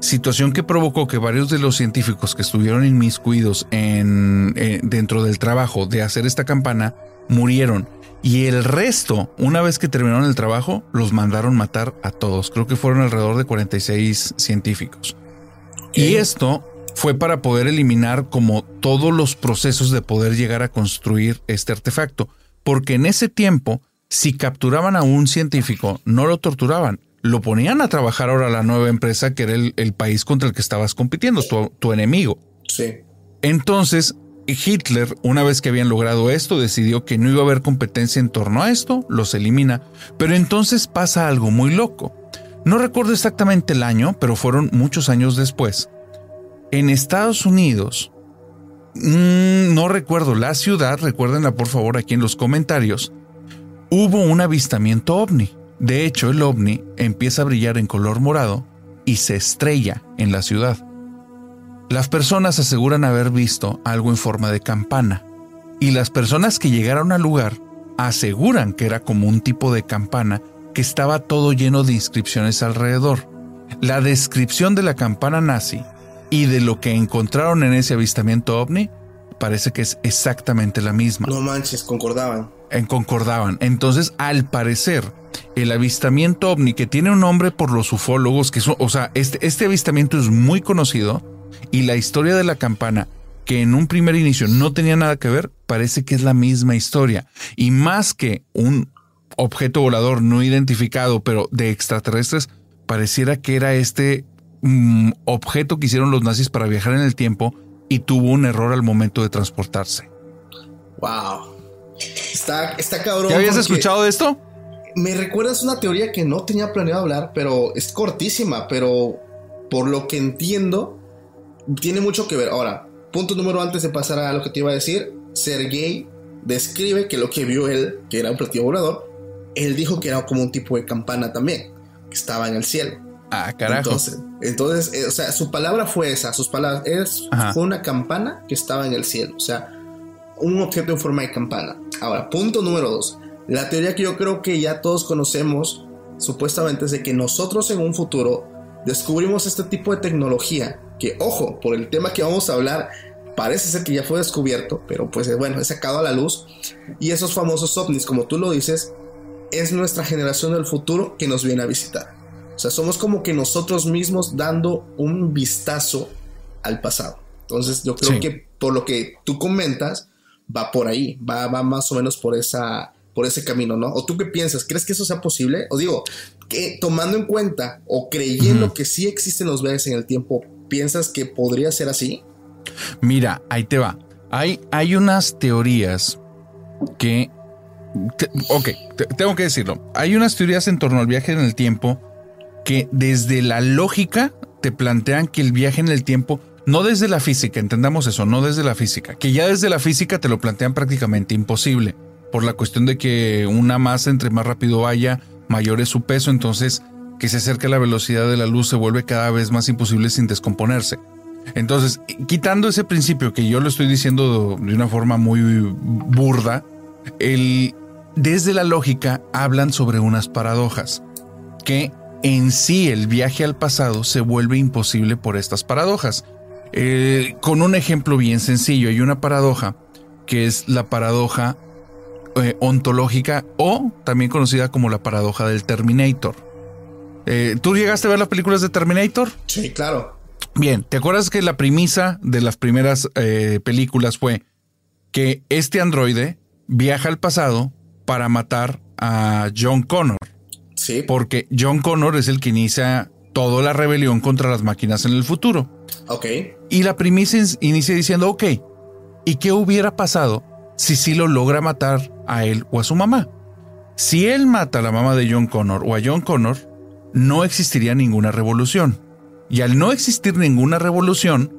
situación que provocó que varios de los científicos que estuvieron inmiscuidos en, eh, dentro del trabajo de hacer esta campana murieron y el resto, una vez que terminaron el trabajo, los mandaron matar a todos. Creo que fueron alrededor de 46 científicos. Y esto fue para poder eliminar como todos los procesos de poder llegar a construir este artefacto. Porque en ese tiempo, si capturaban a un científico, no lo torturaban. Lo ponían a trabajar ahora la nueva empresa que era el, el país contra el que estabas compitiendo, tu, tu enemigo. Sí. Entonces, Hitler, una vez que habían logrado esto, decidió que no iba a haber competencia en torno a esto, los elimina, pero entonces pasa algo muy loco. No recuerdo exactamente el año, pero fueron muchos años después. En Estados Unidos, mmm, no recuerdo la ciudad, recuérdenla por favor aquí en los comentarios, hubo un avistamiento ovni. De hecho, el ovni empieza a brillar en color morado y se estrella en la ciudad. Las personas aseguran haber visto algo en forma de campana y las personas que llegaron al lugar aseguran que era como un tipo de campana que estaba todo lleno de inscripciones alrededor. La descripción de la campana nazi y de lo que encontraron en ese avistamiento ovni parece que es exactamente la misma. No manches, concordaban. En concordaban. Entonces, al parecer, el avistamiento ovni que tiene un nombre por los ufólogos, que son, o sea, este, este avistamiento es muy conocido y la historia de la campana, que en un primer inicio no tenía nada que ver, parece que es la misma historia. Y más que un objeto volador no identificado, pero de extraterrestres, pareciera que era este mm, objeto que hicieron los nazis para viajar en el tiempo y tuvo un error al momento de transportarse. Wow. Está, está cabrón. ¿Ya habías escuchado de esto? Me recuerdas una teoría que no tenía planeado hablar, pero es cortísima, pero por lo que entiendo, tiene mucho que ver. Ahora, punto número antes de pasar a lo que te iba a decir, Sergei describe que lo que vio él, que era un platillo volador, él dijo que era como un tipo de campana también, que estaba en el cielo. Ah, carajo. Entonces, entonces eh, o sea, su palabra fue esa, sus palabras, es, fue una campana que estaba en el cielo, o sea, un objeto en forma de campana. Ahora, punto número dos, la teoría que yo creo que ya todos conocemos, supuestamente, es de que nosotros en un futuro descubrimos este tipo de tecnología, que ojo, por el tema que vamos a hablar, parece ser que ya fue descubierto, pero pues eh, bueno, es sacado a la luz, y esos famosos ovnis, como tú lo dices, es nuestra generación del futuro que nos viene a visitar. O sea, somos como que nosotros mismos dando un vistazo al pasado. Entonces, yo creo Sí. que por lo que tú comentas, va por ahí, va, va más o menos por esa por ese camino, ¿no? ¿O tú qué piensas? ¿Crees que eso sea posible? O digo, que tomando en cuenta o creyendo Ujú. que sí existen los viajes en el tiempo, ¿piensas que podría ser así? Mira, ahí te va. Hay, hay unas teorías que... te- ok, te- tengo que decirlo. Hay unas teorías en torno al viaje en el tiempo que desde la lógica te plantean que el viaje en el tiempo, no desde la física, entendamos eso, no desde la física, que ya desde la física te lo plantean prácticamente imposible, por la cuestión de que una masa entre más rápido vaya, mayor es su peso, entonces que se acerque a la velocidad de la luz se vuelve cada vez más imposible sin descomponerse. Entonces, quitando ese principio que yo lo estoy diciendo de una forma muy burda, El, desde la lógica hablan sobre unas paradojas, que en sí el viaje al pasado se vuelve imposible por estas paradojas. Eh, con un ejemplo bien sencillo, hay una paradoja que es la paradoja eh, ontológica o también conocida como la paradoja del Terminator. Eh, ¿Tú llegaste a ver las películas de Terminator? Sí, claro. Bien, ¿te acuerdas que la premisa de las primeras películas fue que este androide viaja al pasado para matar a John Connor? Sí. Porque John Connor es el que inicia toda la rebelión contra las máquinas en el futuro. Ok. Y la premisa inicia diciendo, ok, ¿y qué hubiera pasado si sí lo logra matar a él o a su mamá? Si él mata a la mamá de John Connor o a John Connor, no existiría ninguna revolución. Y al no existir ninguna revolución,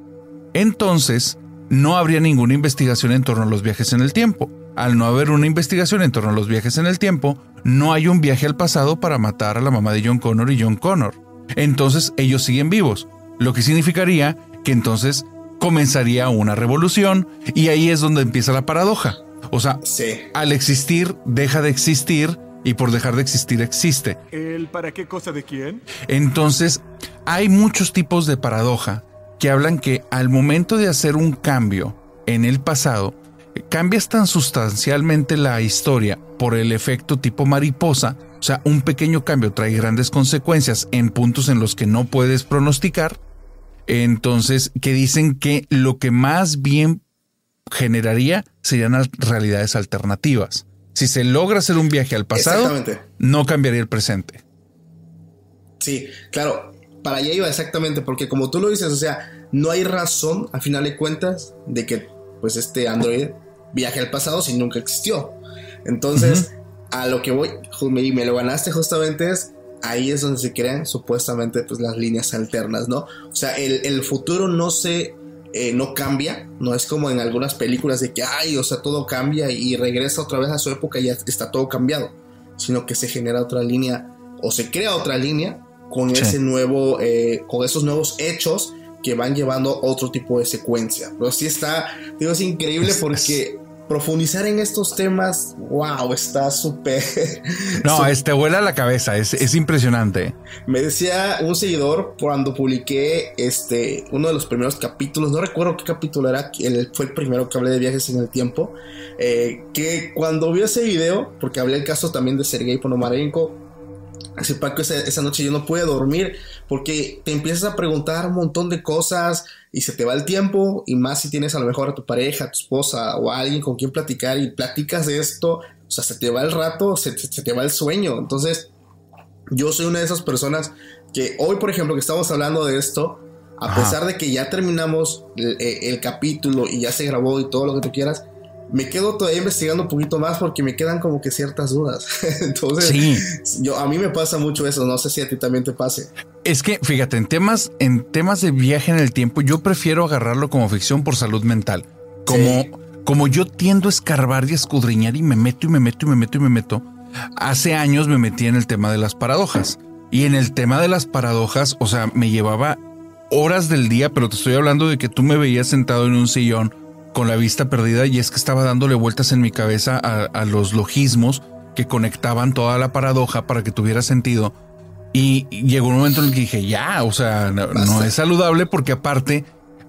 entonces no habría ninguna investigación en torno a los viajes en el tiempo. Al no haber una investigación en torno a los viajes en el tiempo, no hay un viaje al pasado para matar a la mamá de John Connor y John Connor. Entonces ellos siguen vivos, lo que significaría que entonces comenzaría una revolución y ahí es donde empieza la paradoja. O sea, al existir deja de existir y por dejar de existir existe. ¿El para qué cosa de quién? Entonces, hay muchos tipos de paradoja que hablan que al momento de hacer un cambio en el pasado, cambias tan sustancialmente la historia por el efecto tipo mariposa, o sea, un pequeño cambio trae grandes consecuencias en puntos en los que no puedes pronosticar, entonces que dicen que lo que más bien generaría serían realidades alternativas. Si se logra hacer un viaje al pasado, no cambiaría el presente. Sí, claro, para allá iba exactamente, porque como tú lo dices, o sea, no hay razón, a final de cuentas, de que pues este Android viaje al pasado si nunca existió. Entonces, a lo que voy, y me lo ganaste justamente es, ahí es donde se crean supuestamente pues las líneas alternas, ¿no? O sea, el, futuro no se, eh, no cambia, no es como en algunas películas de que, ay, o sea, todo cambia y regresa otra vez a su época y ya está todo cambiado, sino que se genera otra línea o se crea otra línea con ese nuevo, eh, con esos nuevos hechos que van llevando otro tipo de secuencia. Pero sí está, digo, es increíble porque profundizar en estos temas, wow, está súper. No, este vuela la cabeza, es, es, impresionante. Me decía un seguidor cuando publiqué este uno de los primeros capítulos, no recuerdo qué capítulo era, fue el primero que hablé de viajes en el tiempo, eh, que cuando vio ese video, porque hablé el caso también de Sergei Ponomarenko, Así Paco, esa, esa, noche yo no pude dormir porque te empiezas a preguntar un montón de cosas y se te va el tiempo y más si tienes a lo mejor a tu pareja, a tu esposa o a alguien con quien platicar y platicas de esto, o sea, se te va el rato, se, te va el sueño. Entonces, yo soy una de esas personas que hoy, por ejemplo, que estamos hablando de esto, a pesar de que ya terminamos el, el capítulo y ya se grabó y todo lo que tú quieras, me quedo todavía investigando un poquito más porque me quedan como que ciertas dudas. Entonces, yo a mí me pasa mucho eso, no sé si a ti también te pase. Es que fíjate, en temas en temas de viaje en el tiempo, yo prefiero agarrarlo como ficción por salud mental. Como como yo tiendo a escarbar y escudriñar y me meto y me meto y me meto y me meto. Hace años me metí en el tema de las paradojas. Y en el tema de las paradojas, o sea, me llevaba horas del día, pero te estoy hablando de que tú me veías sentado en un sillón con la vista perdida y es que estaba dándole vueltas en mi cabeza a, los logismos que conectaban toda la paradoja para que tuviera sentido. Y llegó un momento en el que dije, ya, o sea, no, es saludable porque aparte,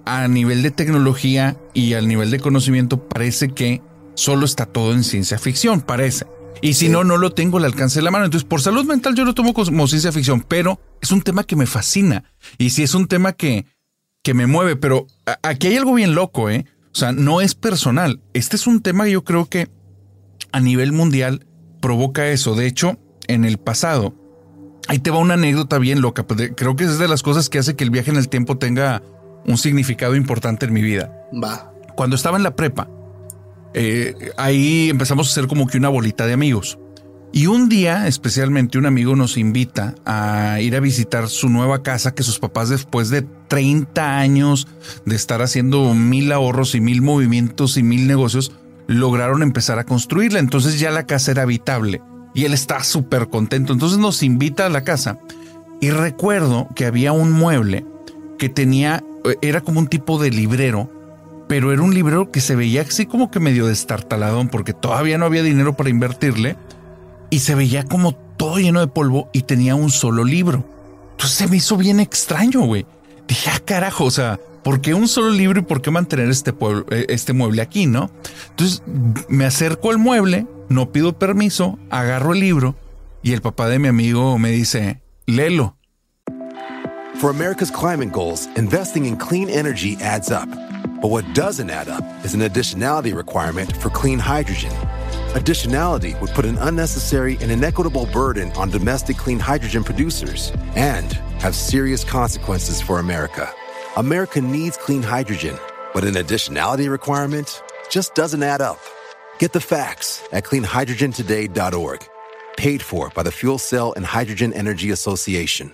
a nivel de tecnología y al nivel de conocimiento, parece que solo está todo en ciencia ficción, parece. Y si no, no lo tengo al alcance de la mano. Entonces, por salud mental yo lo tomo como ciencia ficción, pero es un tema que me fascina. Y si es un tema que, que me mueve, pero aquí hay algo bien loco, ¿eh? O sea, no es personal. Este es un tema que yo creo que a nivel mundial provoca eso. De hecho, en el pasado, ahí te va una anécdota bien loca. Creo que es de las cosas que hace que el viaje en el tiempo tenga un significado importante en mi vida. Va. Cuando estaba en la prepa, eh, ahí empezamos a hacer como que una bolita de amigos. Y un día, especialmente, un amigo nos invita a ir a visitar su nueva casa que sus papás después de 30 años de estar haciendo mil ahorros y mil movimientos y mil negocios, lograron empezar a construirla. Entonces ya la casa era habitable y él está súper contento. Entonces nos invita a la casa y recuerdo que había un mueble que tenía, era como un tipo de librero, pero era un libro que se veía así como que medio destartaladón porque todavía no había dinero para invertirle y se veía como todo lleno de polvo y tenía un solo libro. Entonces se me hizo bien extraño, güey. Dije, ah, carajo, o sea, ¿por qué un solo libro y por qué mantener este, pueblo, eh, este mueble aquí, no? Entonces me acerco al mueble, no pido permiso, agarro el libro y el papá de mi amigo me dice, léelo. For America's climate goals, investing in clean energy adds up. But what doesn't add up is an additionality requirement for clean hydrogen. Additionality would put an unnecessary and inequitable burden on domestic clean hydrogen producers and have serious consequences for America. America needs clean hydrogen, but an additionality requirement just doesn't add up. Get the facts at cleanhydrogentoday.org. Paid for by the Fuel Cell and Hydrogen Energy Association.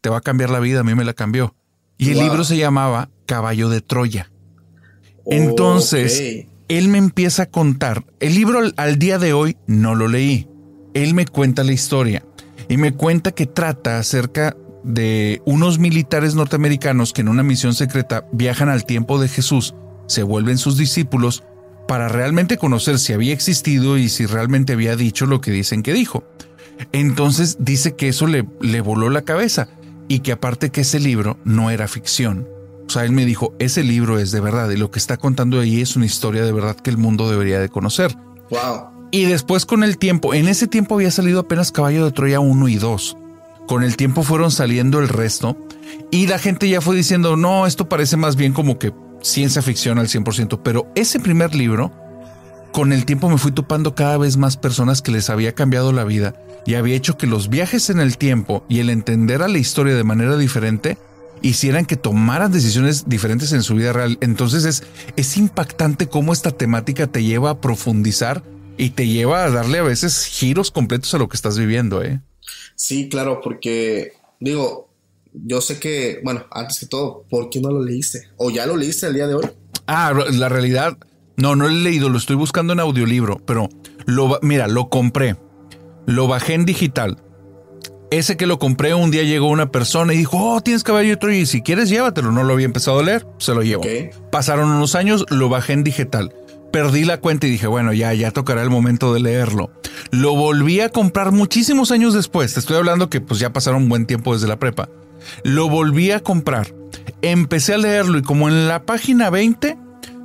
Te va a cambiar la vida, a mí me la cambió. Y el libro se llamaba Caballo de Troya. Entonces, él me empieza a contar. El libro al, al día de hoy no lo leí. Él me cuenta la historia y me cuenta que trata acerca de unos militares norteamericanos que en una misión secreta viajan al tiempo de Jesús, se vuelven sus discípulos para realmente conocer si había existido y si realmente había dicho lo que dicen que dijo. Entonces dice que eso le, le voló la cabeza y que aparte que ese libro no era ficción. O sea, él me dijo, ese libro es de verdad y lo que está contando ahí es una historia de verdad que el mundo debería de conocer. Wow. Y después con el tiempo, en ese tiempo había salido apenas Caballo de Troya 1 y 2. Con el tiempo fueron saliendo el resto y la gente ya fue diciendo, no, esto parece más bien como que ciencia ficción al 100%, pero ese primer libro, con el tiempo me fui topando cada vez más personas que les había cambiado la vida y había hecho que los viajes en el tiempo y el entender a la historia de manera diferente hicieran que tomaran decisiones diferentes en su vida real. Entonces es, es impactante cómo esta temática te lleva a profundizar y te lleva a darle a veces giros completos a lo que estás viviendo, ¿eh? Sí, claro, porque digo, yo sé que, bueno, antes que todo, ¿por qué no lo leíste? ¿O ya lo leíste el día de hoy? Ah, la realidad, no, no lo he leído, lo estoy buscando en audiolibro, pero lo, mira, lo compré, lo bajé en digital. Ese que lo compré, un día llegó una persona y dijo, oh, tienes caballo y si quieres llévatelo. No lo había empezado a leer, se lo llevo. Pasaron unos años, lo bajé en digital. Perdí la cuenta y dije, bueno, ya, ya tocará el momento de leerlo. Lo volví a comprar muchísimos años después. Te estoy hablando que pues ya pasaron un buen tiempo desde la prepa. Lo volví a comprar. Empecé a leerlo y como en la página 20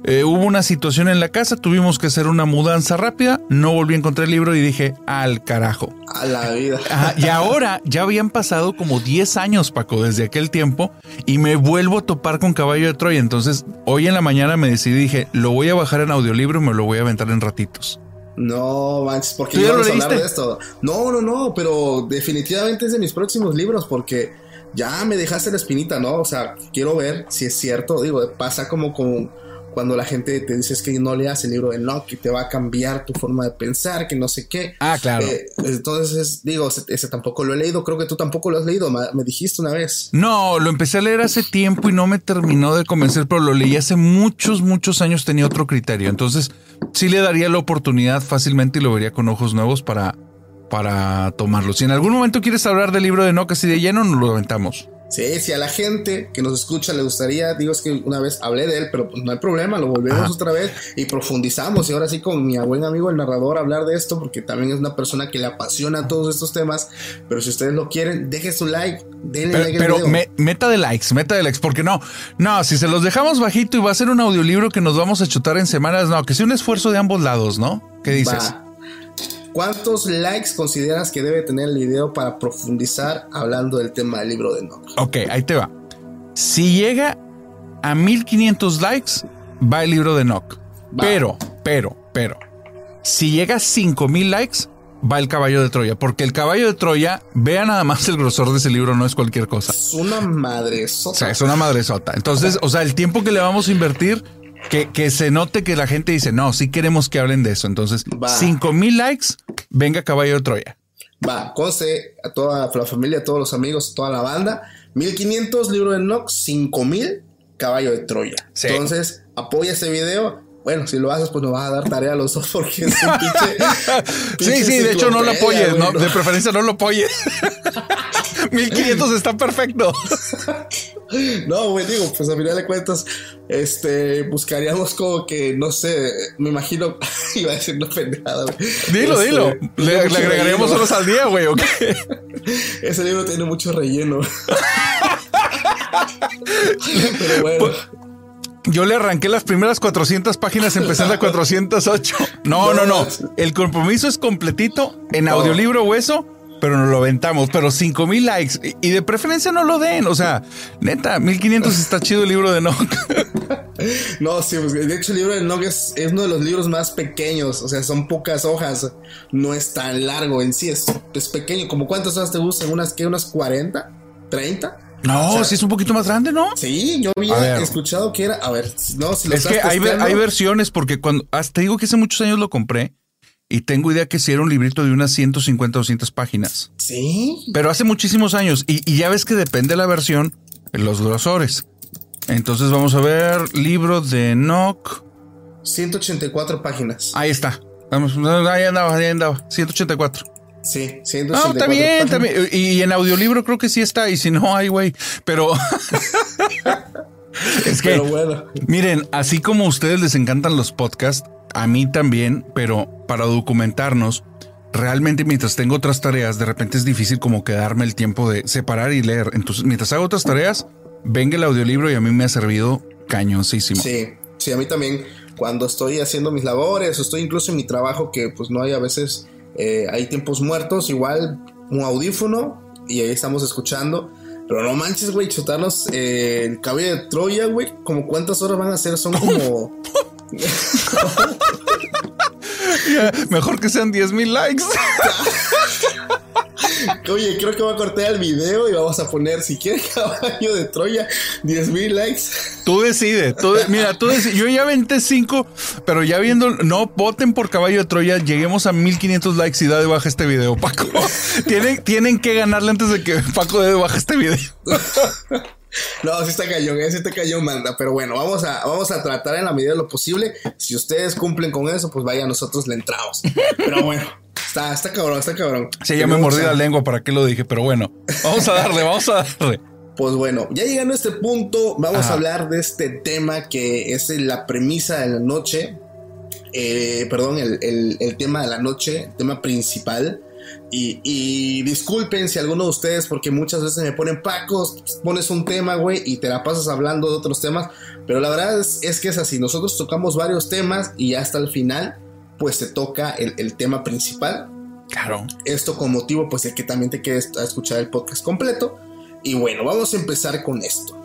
eh, hubo una situación en la casa, tuvimos que hacer una mudanza rápida, no volví a encontrar el libro y dije, al carajo. A la vida. Ajá, y ahora ya habían pasado como 10 años, Paco, desde aquel tiempo, y me vuelvo a topar con Caballo de Troya. Entonces, hoy en la mañana me decidí, dije, lo voy a bajar en audiolibro y me lo voy a aventar en ratitos. No, manches, porque ¿Tú ya lo vamos a hablar leíste? de esto. No, no, no, pero definitivamente es de mis próximos libros porque ya me dejaste la espinita, ¿no? O sea, quiero ver si es cierto. Digo, pasa como con cuando la gente te dice es que no leas el libro de Enoch, que te va a cambiar tu forma de pensar, que no sé qué. Ah, claro. Eh, entonces, digo, ese, ese tampoco lo he leído. Creo que tú tampoco lo has leído, ma- me dijiste una vez. No, lo empecé a leer hace tiempo y no me terminó de convencer, pero lo leí hace muchos, muchos años, tenía otro criterio. Entonces, sí le daría la oportunidad fácilmente y lo vería con ojos nuevos para, para tomarlo. Si en algún momento quieres hablar del libro de Enoch así de lleno, nos lo aventamos. Sí, si a la gente que nos escucha le gustaría, digo, es que una vez hablé de él, pero pues no hay problema, lo volvemos Ajá. otra vez y profundizamos. Y ahora sí con mi buen amigo el narrador hablar de esto, porque también es una persona que le apasiona todos estos temas. Pero si ustedes lo quieren, dejen su like, denle Pero, like al pero video. me- meta de likes, meta de likes, porque no, no, si se los dejamos bajito y va a ser un audiolibro que nos vamos a chutar en semanas, no, que sea un esfuerzo de ambos lados, ¿no? ¿Qué dices? Va. ¿Cuántos likes consideras que debe tener el video para profundizar hablando del tema del libro de Enoch? Ok, ahí te va. Si llega a 1500 likes, va el libro de Enoch. Va. Pero, pero, pero, si llega a 5000 likes, va el caballo de Troya, porque el caballo de Troya, vea nada más el grosor de ese libro, no es cualquier cosa. Es una madre O sea, es una madresota. Entonces, o sea, el tiempo que le vamos a invertir Que, que se note que la gente dice, no, sí queremos que hablen de eso. Entonces, Va. 5 mil likes, venga caballo de Troya. Va, conste a toda la familia, a todos los amigos, a toda la banda. 1500 libro de Nox, 5000 caballo de Troya. Sí. Entonces, apoya este video. Bueno, si lo haces, pues nos vas a dar tarea a los dos porque es un pinche. Sí, pinche sí, de hecho no lo apoyes, ¿no? de preferencia no lo apoyes. 1500 está perfecto. No, güey, digo, pues a final de cuentas, este, buscaríamos como que, no sé, me imagino, iba a decir una pendejada, güey. Dilo, Este, dilo. Le, agregaríamos relleno. horas al día, güey, ¿ok? Ese libro tiene mucho relleno. Pero bueno, Yo le arranqué las primeras 400 páginas, empecé en la 408. No, no, no. El compromiso es completito en audiolibro o eso, pero nos lo aventamos. Pero 5000 likes y de preferencia no lo den. O sea, neta, 1500 está chido el libro de Nock. no, sí, pues, de hecho el libro de Nog es, es uno de los libros más pequeños, o sea, son pocas hojas, no es tan largo en sí, es, es pequeño. ¿Como cuántas hojas te gustan? ¿Unas qué? ¿Unas 40? ¿30? No, O sea, sí es un poquito más grande, ¿no? Sí, yo había escuchado que era, a ver, no, si lo Es que hay, hay versiones porque cuando hasta te digo que hace muchos años lo compré y tengo idea que si era un librito de unas 150 o 200 páginas. Sí, Pero hace muchísimos años y, y ya ves que depende de la versión, los grosores. Entonces vamos a ver libro de Nock. 184 páginas. Ahí está. Vamos, ahí andaba, ahí andaba. 184. Sí, No, 184 está bien, está bien. Y en audiolibro creo que sí está. Y si no, hay, güey. Pero. es que. Pero bueno, Miren, así como a ustedes les encantan los podcasts, a mí también, pero para documentarnos, realmente mientras tengo otras tareas, de repente es difícil como quedarme el tiempo de separar y leer. Entonces, mientras hago otras tareas, venga el audiolibro y a mí me ha servido cañoncísimo. sí, sí, a mí también, cuando estoy haciendo mis labores o estoy incluso en mi trabajo, que pues no hay a veces, eh, hay tiempos muertos, igual un audífono y ahí estamos escuchando. Pero no manches, güey, chutarnos eh, el cabello de Troya, güey. Como cuántas horas van a ser, son como. Mejor que sean 10 mil likes. Oye, creo que voy a cortar el video y vamos a poner, si quiere caballo de Troya, 10 mil likes. Tú decides. Tú de- mira, tú decides. Yo ya aventé 5, pero ya viendo, no voten por caballo de Troya, lleguemos a 1500 likes y da de baja este video, Paco. tienen, tienen que ganarle antes de que Paco dé de baja este video. No, sí está cañón, eh, sí está cañón, manda. Pero bueno, vamos a, vamos a tratar en la medida de lo posible. Si ustedes cumplen con eso, pues vaya, nosotros le entramos. Pero bueno, está, está cabrón, está cabrón. Sí, ya me mordí la lengua, ¿para qué lo dije? Pero bueno, vamos a darle, vamos a darle. Pues bueno, ya llegando a este punto, vamos Ajá. a hablar de este tema que es la premisa de la noche. Eh, perdón, el, el- el tema de la noche, el tema principal. Y, y disculpen si alguno de ustedes, porque muchas veces me ponen pacos, pones un tema, güey, y te la pasas hablando de otros temas. Pero la verdad es, es que es así. Nosotros tocamos varios temas y hasta el final, pues se toca el, el tema principal Claro. esto con motivo pues de que también te quedes a escuchar el podcast completo. Y bueno, vamos a empezar con esto.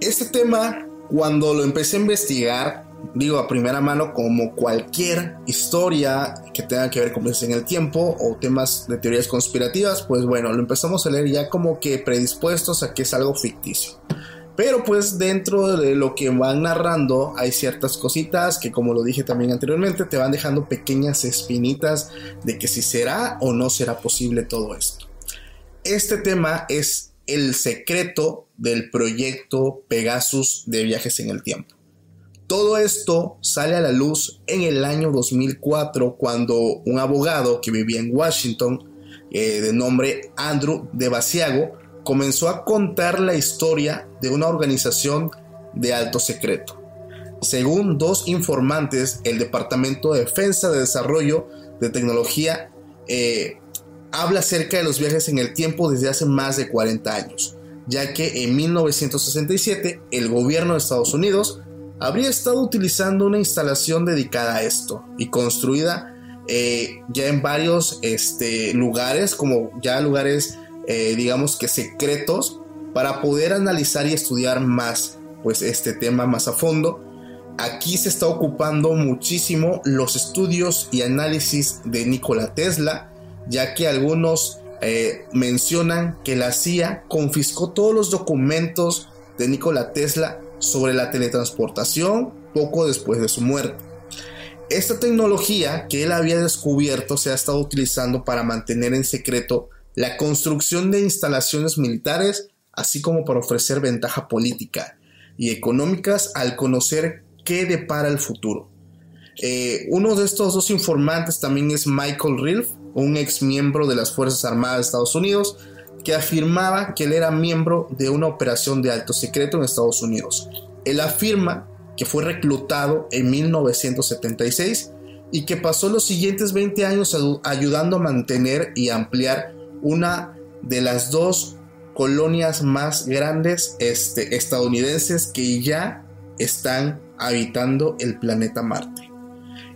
Este tema, cuando lo empecé a investigar, digo a primera mano, como cualquier historia que tenga que ver con en el tiempo o temas de teorías conspirativas, pues bueno, lo empezamos a leer ya como que predispuestos a que es algo ficticio. Pero pues dentro de lo que van narrando hay ciertas cositas que como lo dije también anteriormente te van dejando pequeñas espinitas de que si será o no será posible todo esto. Este tema es el secreto del proyecto Pegasus de viajes en el tiempo. Todo esto sale a la luz en el año 2004 cuando un abogado que vivía en Washington eh, de nombre Andrew de Basiago comenzó a contar la historia de una organización de alto secreto. Según dos informantes, el Departamento de Defensa de Desarrollo de Tecnología eh, habla acerca de los viajes en el tiempo desde hace más de 40 años, ya que en 1967 el gobierno de Estados Unidos habría estado utilizando una instalación dedicada a esto y construida eh, ya en varios este, lugares, como ya lugares eh, digamos que secretos, para poder analizar y estudiar más pues este tema más a fondo. Aquí se está ocupando muchísimo los estudios y análisis de Nikola Tesla, ya que algunos eh, mencionan que la CIA confiscó todos los documentos de Nikola Tesla sobre la teletransportación poco después de su muerte. Esta tecnología que él había descubierto se ha estado utilizando para mantener en secreto la construcción de instalaciones militares, así como para ofrecer ventaja política y económicas al conocer qué depara el futuro. Eh, uno de estos dos informantes también es Michael Rilf, un ex miembro de las Fuerzas Armadas de Estados Unidos, que afirmaba que él era miembro de una operación de alto secreto en Estados Unidos. Él afirma que fue reclutado en 1976 y que pasó los siguientes 20 años ayudando a mantener y ampliar una de las dos colonias más grandes este, estadounidenses que ya están habitando el planeta Marte.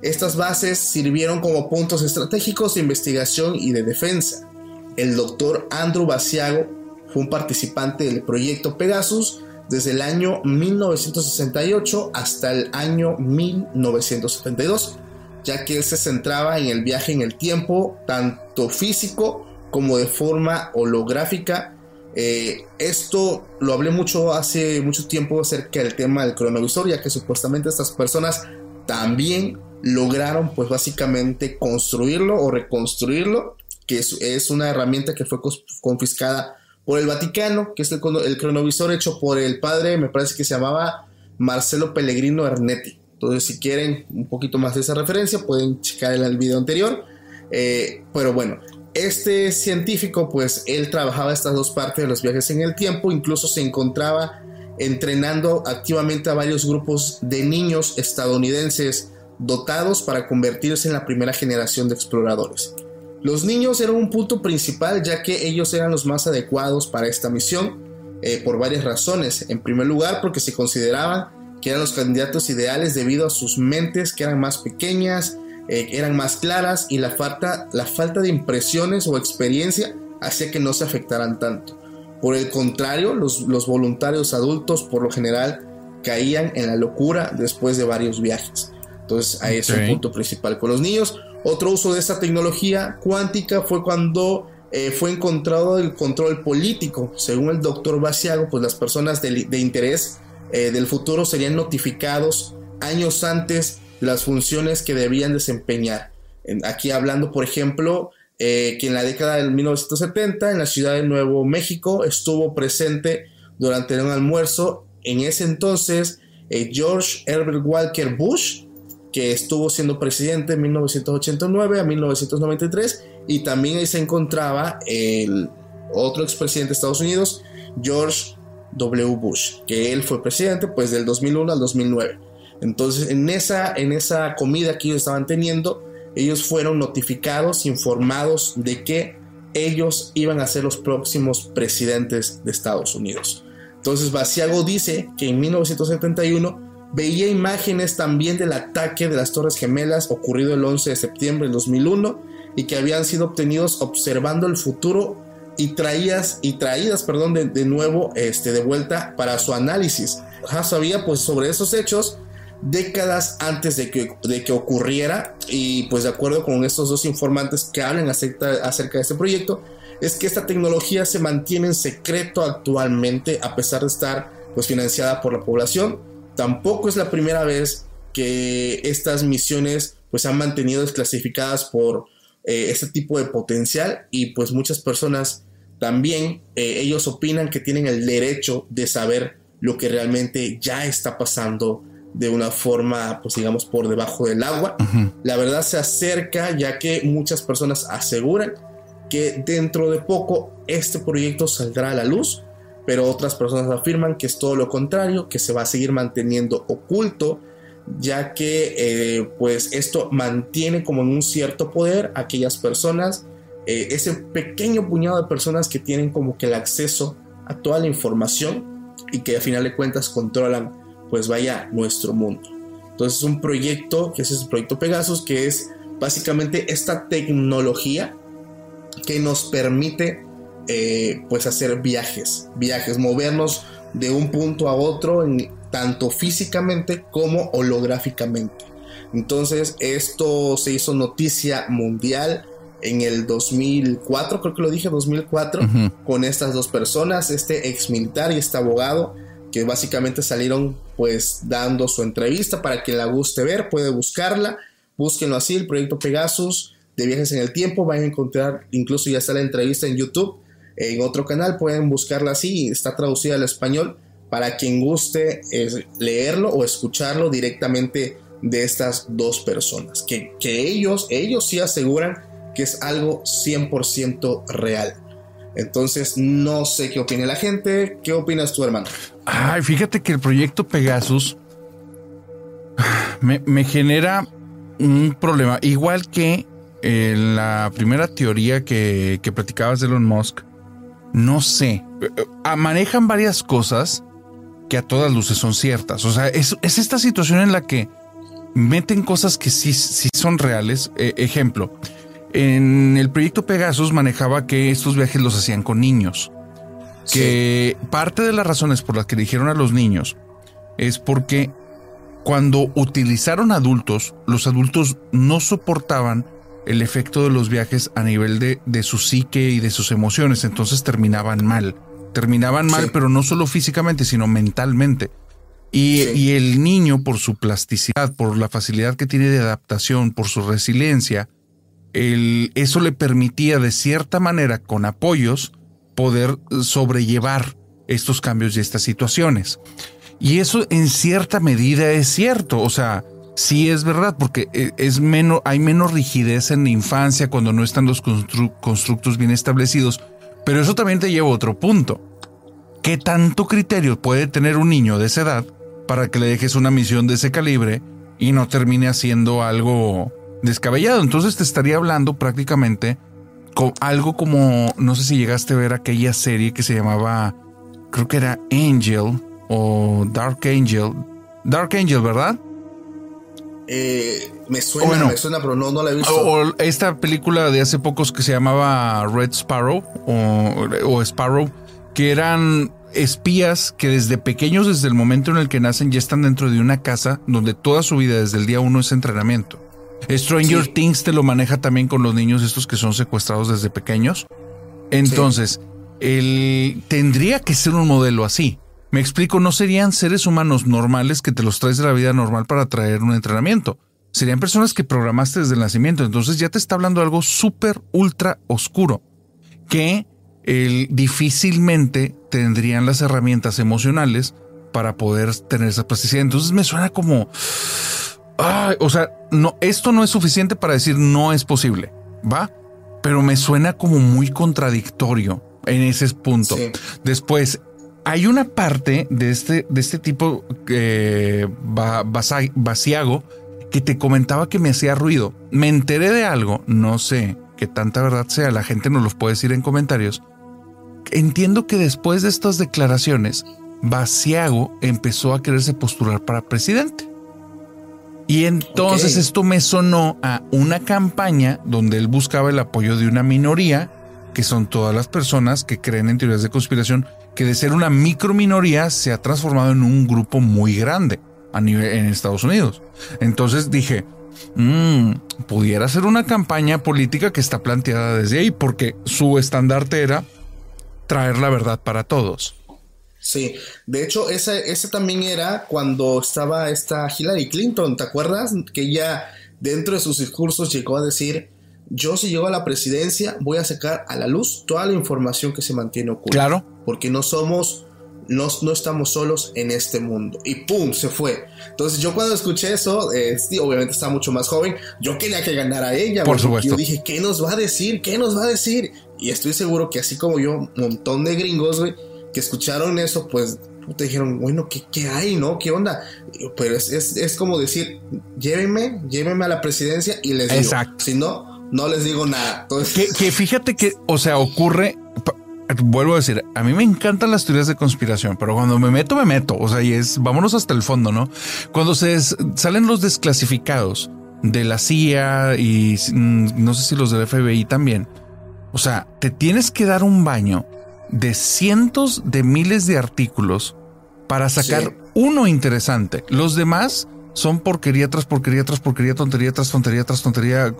Estas bases sirvieron como puntos estratégicos de investigación y de defensa. El doctor Andrew Basiago fue un participante del proyecto Pegasus desde el año 1968 hasta el año 1972, ya que él se centraba en el viaje en el tiempo, tanto físico como de forma holográfica. Eh, esto lo hablé mucho hace mucho tiempo acerca del tema del cronovisor, ya que supuestamente estas personas también lograron pues básicamente construirlo o reconstruirlo, que es, una herramienta que fue confiscada por el Vaticano, que es el, cronovisor hecho por el padre, me parece que se llamaba Marcelo Pellegrino Ernetti. Entonces, si quieren un poquito más de esa referencia, pueden checar el, el video anterior. Eh, pero bueno, este científico, pues él trabajaba estas dos partes de los viajes en el tiempo, incluso se encontraba entrenando activamente a varios grupos de niños estadounidenses dotados para convertirse en la primera generación de exploradores. Los niños eran un punto principal ya que ellos eran los más adecuados para esta misión eh, por varias razones. En primer lugar porque se consideraban que eran los candidatos ideales debido a sus mentes que eran más pequeñas, eh, eran más claras y la falta, la falta de impresiones o experiencia hacía que no se afectaran tanto. Por el contrario, los, los voluntarios adultos por lo general caían en la locura después de varios viajes. Entonces ahí es un punto principal con los niños. Otro uso de esta tecnología cuántica fue cuando eh, fue encontrado el control político. Según el doctor Basiago, pues las personas de, interés eh, del futuro serían notificados años antes las funciones que debían desempeñar. aquí hablando, por ejemplo, eh, que en la década del 1970 en la ciudad de Nuevo México estuvo presente durante un almuerzo en ese entonces George Herbert Walker Bush, que estuvo siendo presidente de 1989 a 1993 y también ahí se encontraba el otro expresidente de Estados Unidos, George W. Bush, que él fue presidente pues del 2001 al 2009. Entonces en esa, en esa comida que ellos estaban teniendo, ellos fueron notificados, informados de que ellos iban a ser los próximos presidentes de Estados Unidos. Entonces Basiago dice que en 1971 Veía imágenes también del ataque de las Torres Gemelas ocurrido el 11 de septiembre de 2001 y que habían sido obtenidos observando el futuro y traídas y traídas, perdón, de, nuevo, este, de vuelta para su análisis. Ya sabía pues sobre esos hechos décadas antes de que, de que ocurriera y pues de acuerdo con estos dos informantes que hablan acerca, acerca de este proyecto, es que esta tecnología se mantiene en secreto actualmente a pesar de estar pues financiada por la población tampoco es la primera vez que estas misiones pues han mantenido desclasificadas por eh, este tipo de potencial y pues muchas personas también eh, ellos opinan que tienen el derecho de saber lo que realmente ya está pasando de una forma pues digamos por debajo del agua. La verdad se acerca ya que muchas personas aseguran que dentro de poco este proyecto saldrá a la luz pero otras personas afirman que es todo lo contrario, que se va a seguir manteniendo oculto, ya que eh, pues esto mantiene como en un cierto poder a aquellas personas, eh, ese pequeño puñado de personas que tienen como que el acceso a toda la información y que a final de cuentas controlan pues vaya nuestro mundo. Entonces es un proyecto, que es el proyecto Pegasus, que es básicamente esta tecnología que nos permite eh, pues hacer viajes, viajes, movernos de un punto a otro, en, tanto físicamente como holográficamente. Entonces esto se hizo noticia mundial en el 2004, creo que lo dije, 2004, con estas dos personas, este ex militar y este abogado, que básicamente salieron pues dando su entrevista para quien la guste ver, puede buscarla, búsquenlo así, el proyecto Pegasus de viajes en el tiempo, van a encontrar, incluso ya está la entrevista en YouTube, en otro canal, pueden buscarla así, está traducida al español para quien guste leerlo o escucharlo directamente de estas dos personas, que, que ellos, ellos sí aseguran que es algo 100% real. Entonces, no sé qué opina la gente. ¿Qué opinas tú, hermano? Ay, fíjate que el proyecto Pegasus me, genera un problema. Igual que en la primera teoría que, que platicabas de Elon Musk, no sé. Ah, manejan varias cosas que a todas luces son ciertas. O sea, es, esta situación en la que meten cosas que sí, sí son reales. E, ejemplo, en el proyecto Pegasus manejaba que estos viajes los hacían con niños. Que parte de las razones por las que dijeron a los niños es porque cuando utilizaron adultos, los adultos no soportaban el efecto de los viajes a nivel de, de su psique y de sus emociones, entonces terminaban mal. Terminaban mal, pero no solo físicamente, sino mentalmente. Y, y, el niño, por su plasticidad, por la facilidad que tiene de adaptación, por su resiliencia, eso le permitía de cierta manera, con apoyos, poder sobrellevar estos cambios y estas situaciones. Y eso en cierta medida es cierto, o sea, sí es verdad, porque eh, es menos, hay menos rigidez en la infancia cuando no están los constructos bien establecidos, pero eso también te lleva a otro punto. ¿Qué tanto criterio puede tener un niño de esa edad para que le dejes una misión de ese calibre y no termine haciendo algo descabellado. Entonces te estaría hablando prácticamente con algo como, no sé si llegaste a ver aquella serie que se llamaba, creo que era Angel o Dark Angel. Dark Angel, ¿verdad? Eh, me suena, me suena, pero no, no la he visto. O, esta película de hace pocos que se llamaba Red Sparrow o, o Sparrow, que eran espías que desde pequeños, desde el momento en el que nacen, ya están dentro de una casa donde toda su vida, desde el día uno, es entrenamiento. Stranger Things te lo maneja también con los niños estos que son secuestrados desde pequeños. Entonces, él tendría que ser un modelo así. Me explico, no serían seres humanos normales que te los traes de la vida normal para traer un entrenamiento. Serían personas que programaste desde el nacimiento. Entonces ya te está hablando de algo súper, ultra oscuro. Que él difícilmente tendrían las herramientas emocionales para poder tener esa plasticidad. Entonces me suena como o sea, no, esto no es suficiente para decir no es posible, ¿va? Pero me suena como muy contradictorio en ese punto. Después, hay una parte de este, de este tipo eh, vaciago que te comentaba que me hacía ruido. Me enteré de algo, no sé qué tanta verdad sea, la gente nos lo puede decir en comentarios. Entiendo que después de estas declaraciones, Vaciago empezó a quererse postular para presidente. Y entonces esto me sonó a una campaña donde él buscaba el apoyo de una minoría, que son todas las personas que creen en teorías de conspiración, que de ser una micro minoría se ha transformado en un grupo muy grande a nivel en Estados Unidos. Entonces dije, mmm, pudiera ser una campaña política que está planteada desde ahí, porque su estandarte era traer la verdad para todos. Sí, de hecho, ese, ese también era cuando estaba esta Hillary Clinton, ¿te acuerdas? Que ella dentro de sus discursos llegó a decir, yo si llego a la presidencia voy a sacar a la luz toda la información que se mantiene oculta. Claro. Porque no somos, no, no estamos solos en este mundo. Y ¡pum! Se fue. Entonces yo cuando escuché eso, eh, obviamente estaba mucho más joven, yo quería que ganara ella. Por supuesto. Yo dije, ¿qué nos va a decir? ¿Qué nos va a decir? Y estoy seguro que así como yo, un montón de gringos, güey que escucharon eso, pues te dijeron, bueno, ¿qué, ¿qué, hay, no? ¿Qué onda? Pero es, es, como decir, llévenme, llévenme a la presidencia y les digo. Exacto. Si no, no les digo nada. que, fíjate que, o sea, ocurre, vuelvo a decir, a mí me encantan las teorías de conspiración, pero cuando me meto, me meto. O sea, y es, vámonos hasta el fondo, ¿no? Cuando se salen los desclasificados de la CIA y mm, no sé si los del FBI también. O sea, te tienes que dar un baño de cientos de miles de artículos para sacar uno interesante. Los demás son porquería tras porquería tras porquería, tontería tras tontería tras tontería,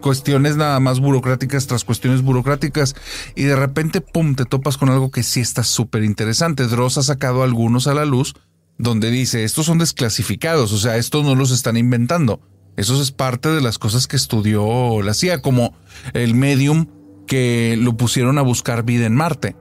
cuestiones nada más burocráticas tras cuestiones burocráticas y de repente, pum, te topas con algo que sí está súper interesante. Dross ha sacado algunos a la luz donde dice, estos son desclasificados, o sea, estos no los están inventando. Eso es parte de las cosas que estudió la CIA, como el medium que lo pusieron a buscar vida en Marte.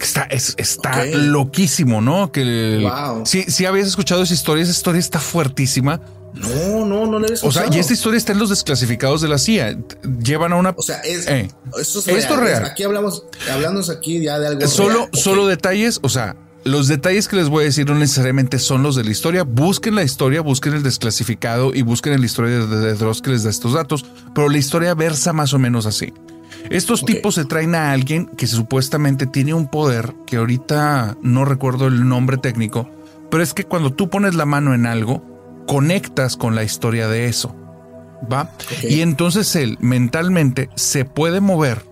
Está, está loquísimo, ¿no? Que wow. sí, sí habías escuchado esa historia. Esa historia está fuertísima. No, no, no le O sea, y esta historia está en los desclasificados de la CIA. Llevan a una. O sea, es, eh, esto es real. Aquí hablamos, hablando aquí ya de algo. Solo, solo detalles. O sea, los detalles que les voy a decir no necesariamente son los de la historia. Busquen la historia, busquen el desclasificado y busquen en la historia de, Dross que les da estos datos. Pero la historia versa más o menos así. Estos tipos se traen a alguien que supuestamente tiene un poder que ahorita no recuerdo el nombre técnico, pero es que cuando tú pones la mano en algo, conectas con la historia de eso. ¿Va? Y entonces él mentalmente se puede mover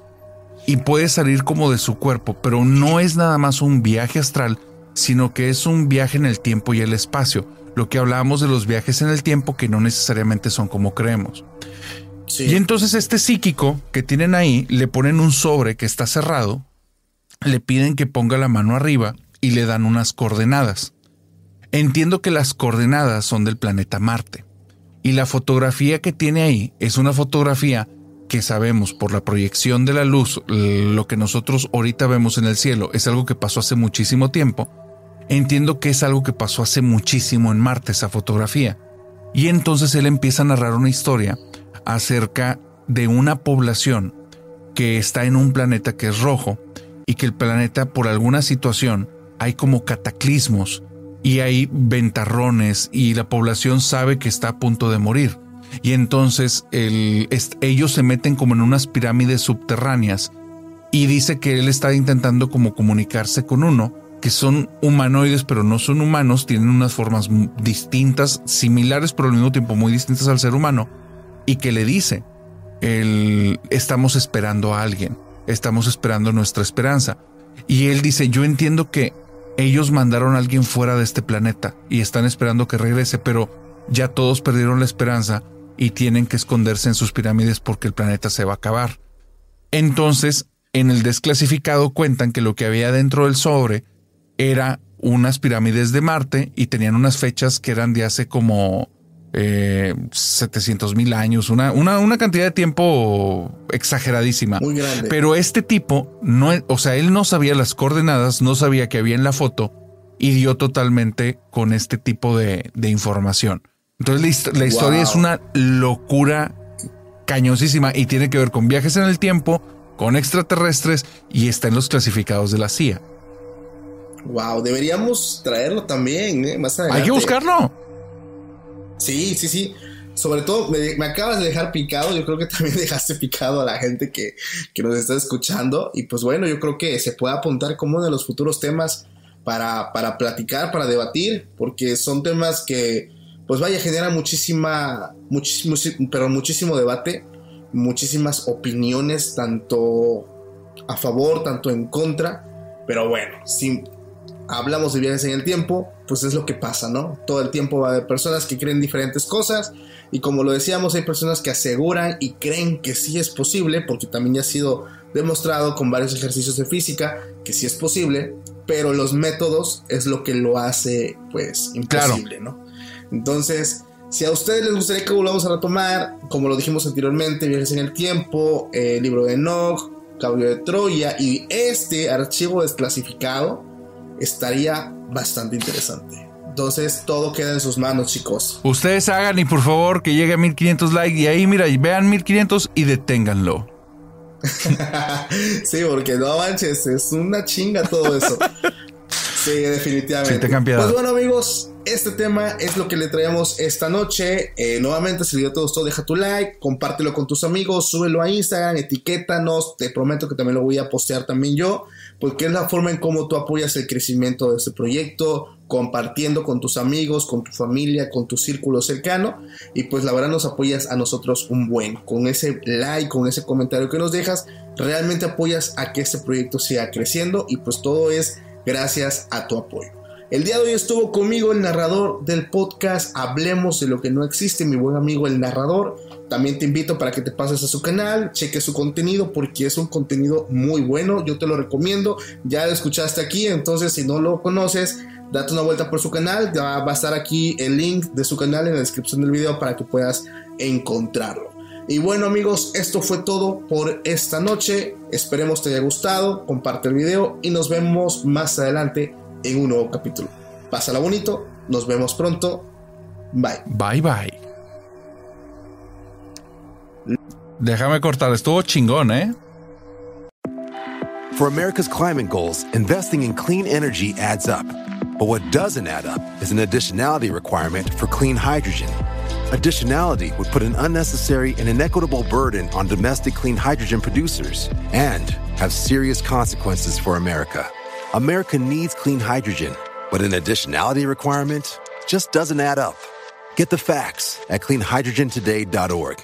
y puede salir como de su cuerpo, pero no es nada más un viaje astral, sino que es un viaje en el tiempo y el espacio. Lo que hablábamos de los viajes en el tiempo que no necesariamente son como creemos. Y entonces este psíquico que tienen ahí le ponen un sobre que está cerrado, le piden que ponga la mano arriba y le dan unas coordenadas. Entiendo que las coordenadas son del planeta Marte. Y la fotografía que tiene ahí es una fotografía que sabemos por la proyección de la luz, lo que nosotros ahorita vemos en el cielo es algo que pasó hace muchísimo tiempo. Entiendo que es algo que pasó hace muchísimo en Marte, esa fotografía. Y entonces él empieza a narrar una historia acerca de una población que está en un planeta que es rojo y que el planeta por alguna situación hay como cataclismos y hay ventarrones y la población sabe que está a punto de morir. Y entonces ellos se meten como en unas pirámides subterráneas y dice que él está intentando como comunicarse con uno, que son humanoides pero no son humanos, tienen unas formas distintas, similares pero al mismo tiempo muy distintas al ser humano y que le dice, el, estamos esperando a alguien, estamos esperando nuestra esperanza. Y él dice, yo entiendo que ellos mandaron a alguien fuera de este planeta y están esperando que regrese, pero ya todos perdieron la esperanza y tienen que esconderse en sus pirámides porque el planeta se va a acabar. Entonces, en el desclasificado cuentan que lo que había dentro del sobre era unas pirámides de Marte y tenían unas fechas que eran de hace como eh, 700 mil años, una, una, una, cantidad de tiempo exageradísima. Muy grande. Pero este tipo, no, o sea, él no sabía las coordenadas, no sabía que había en la foto y dio totalmente con este tipo de, de información. Entonces la, historia es una locura cañosísima y tiene que ver con viajes en el tiempo, con extraterrestres y está en los clasificados de la CIA. Wow, deberíamos traerlo también, ¿eh? más adelante. Hay que buscarlo. Sí, sí, sí. Sobre todo, me, acabas de dejar picado. Yo creo que también dejaste picado a la gente que, que, nos está escuchando. Y pues bueno, yo creo que se puede apuntar como uno de los futuros temas para, para platicar, para debatir, porque son temas que, pues vaya, generan muchísima, muchísimo, pero muchísimo debate, muchísimas opiniones, tanto a favor, tanto en contra. Pero bueno, sin, hablamos de viajes en el tiempo, pues es lo que pasa, ¿no? Todo el tiempo va a haber personas que creen diferentes cosas y como lo decíamos, hay personas que aseguran y creen que sí es posible, porque también ya ha sido demostrado con varios ejercicios de física que sí es posible, pero los métodos es lo que lo hace pues imposible, ¿no? Entonces, si a ustedes les gustaría que volvamos a retomar, como lo dijimos anteriormente, viajes en el tiempo, el libro de Enoch, Caballo de Troya y este archivo desclasificado, estaría bastante interesante. Entonces todo queda en sus manos, chicos. Ustedes hagan y por favor que llegue a 1500 likes y ahí mira, vean 1500 y deténganlo. sí, porque no manches, es una chinga todo eso. sí, definitivamente. Sí, te pues bueno, amigos, este tema es lo que le traemos esta noche. Eh, nuevamente, si el video te gustó, deja tu like, compártelo con tus amigos, súbelo a Instagram, etiquétanos. Te prometo que también lo voy a postear también yo porque es la forma en cómo tú apoyas el crecimiento de este proyecto, compartiendo con tus amigos, con tu familia, con tu círculo cercano, y pues la verdad nos apoyas a nosotros un buen, con ese like, con ese comentario que nos dejas, realmente apoyas a que este proyecto siga creciendo y pues todo es gracias a tu apoyo. El día de hoy estuvo conmigo el narrador del podcast Hablemos de lo que no existe, mi buen amigo el narrador. También te invito para que te pases a su canal, cheque su contenido porque es un contenido muy bueno, yo te lo recomiendo. Ya lo escuchaste aquí, entonces si no lo conoces, date una vuelta por su canal, ya va a estar aquí el link de su canal en la descripción del video para que puedas encontrarlo. Y bueno amigos, esto fue todo por esta noche. Esperemos te haya gustado, comparte el video y nos vemos más adelante en un nuevo capítulo. Pásala bonito, nos vemos pronto. Bye. Bye bye. Déjame cortar, estuvo chingón, ¿eh? For America's climate goals, investing in clean energy adds up. But what doesn't add up is an additionality requirement for clean hydrogen. Additionality would put an unnecessary and inequitable burden on domestic clean hydrogen producers and have serious consequences for America. America needs clean hydrogen, but an additionality requirement just doesn't add up. Get the facts at cleanhydrogentoday.org.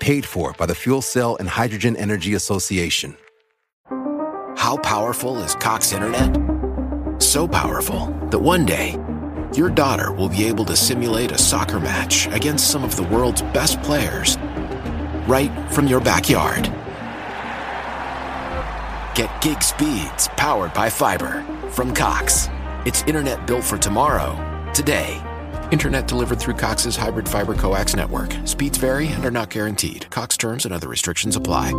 Paid for by the Fuel Cell and Hydrogen Energy Association. How powerful is Cox Internet? So powerful that one day, your daughter will be able to simulate a soccer match against some of the world's best players right from your backyard. Get gig speeds powered by fiber from Cox. It's internet built for tomorrow, today. Internet delivered through Cox's hybrid fiber coax network. Speeds vary and are not guaranteed. Cox terms and other restrictions apply.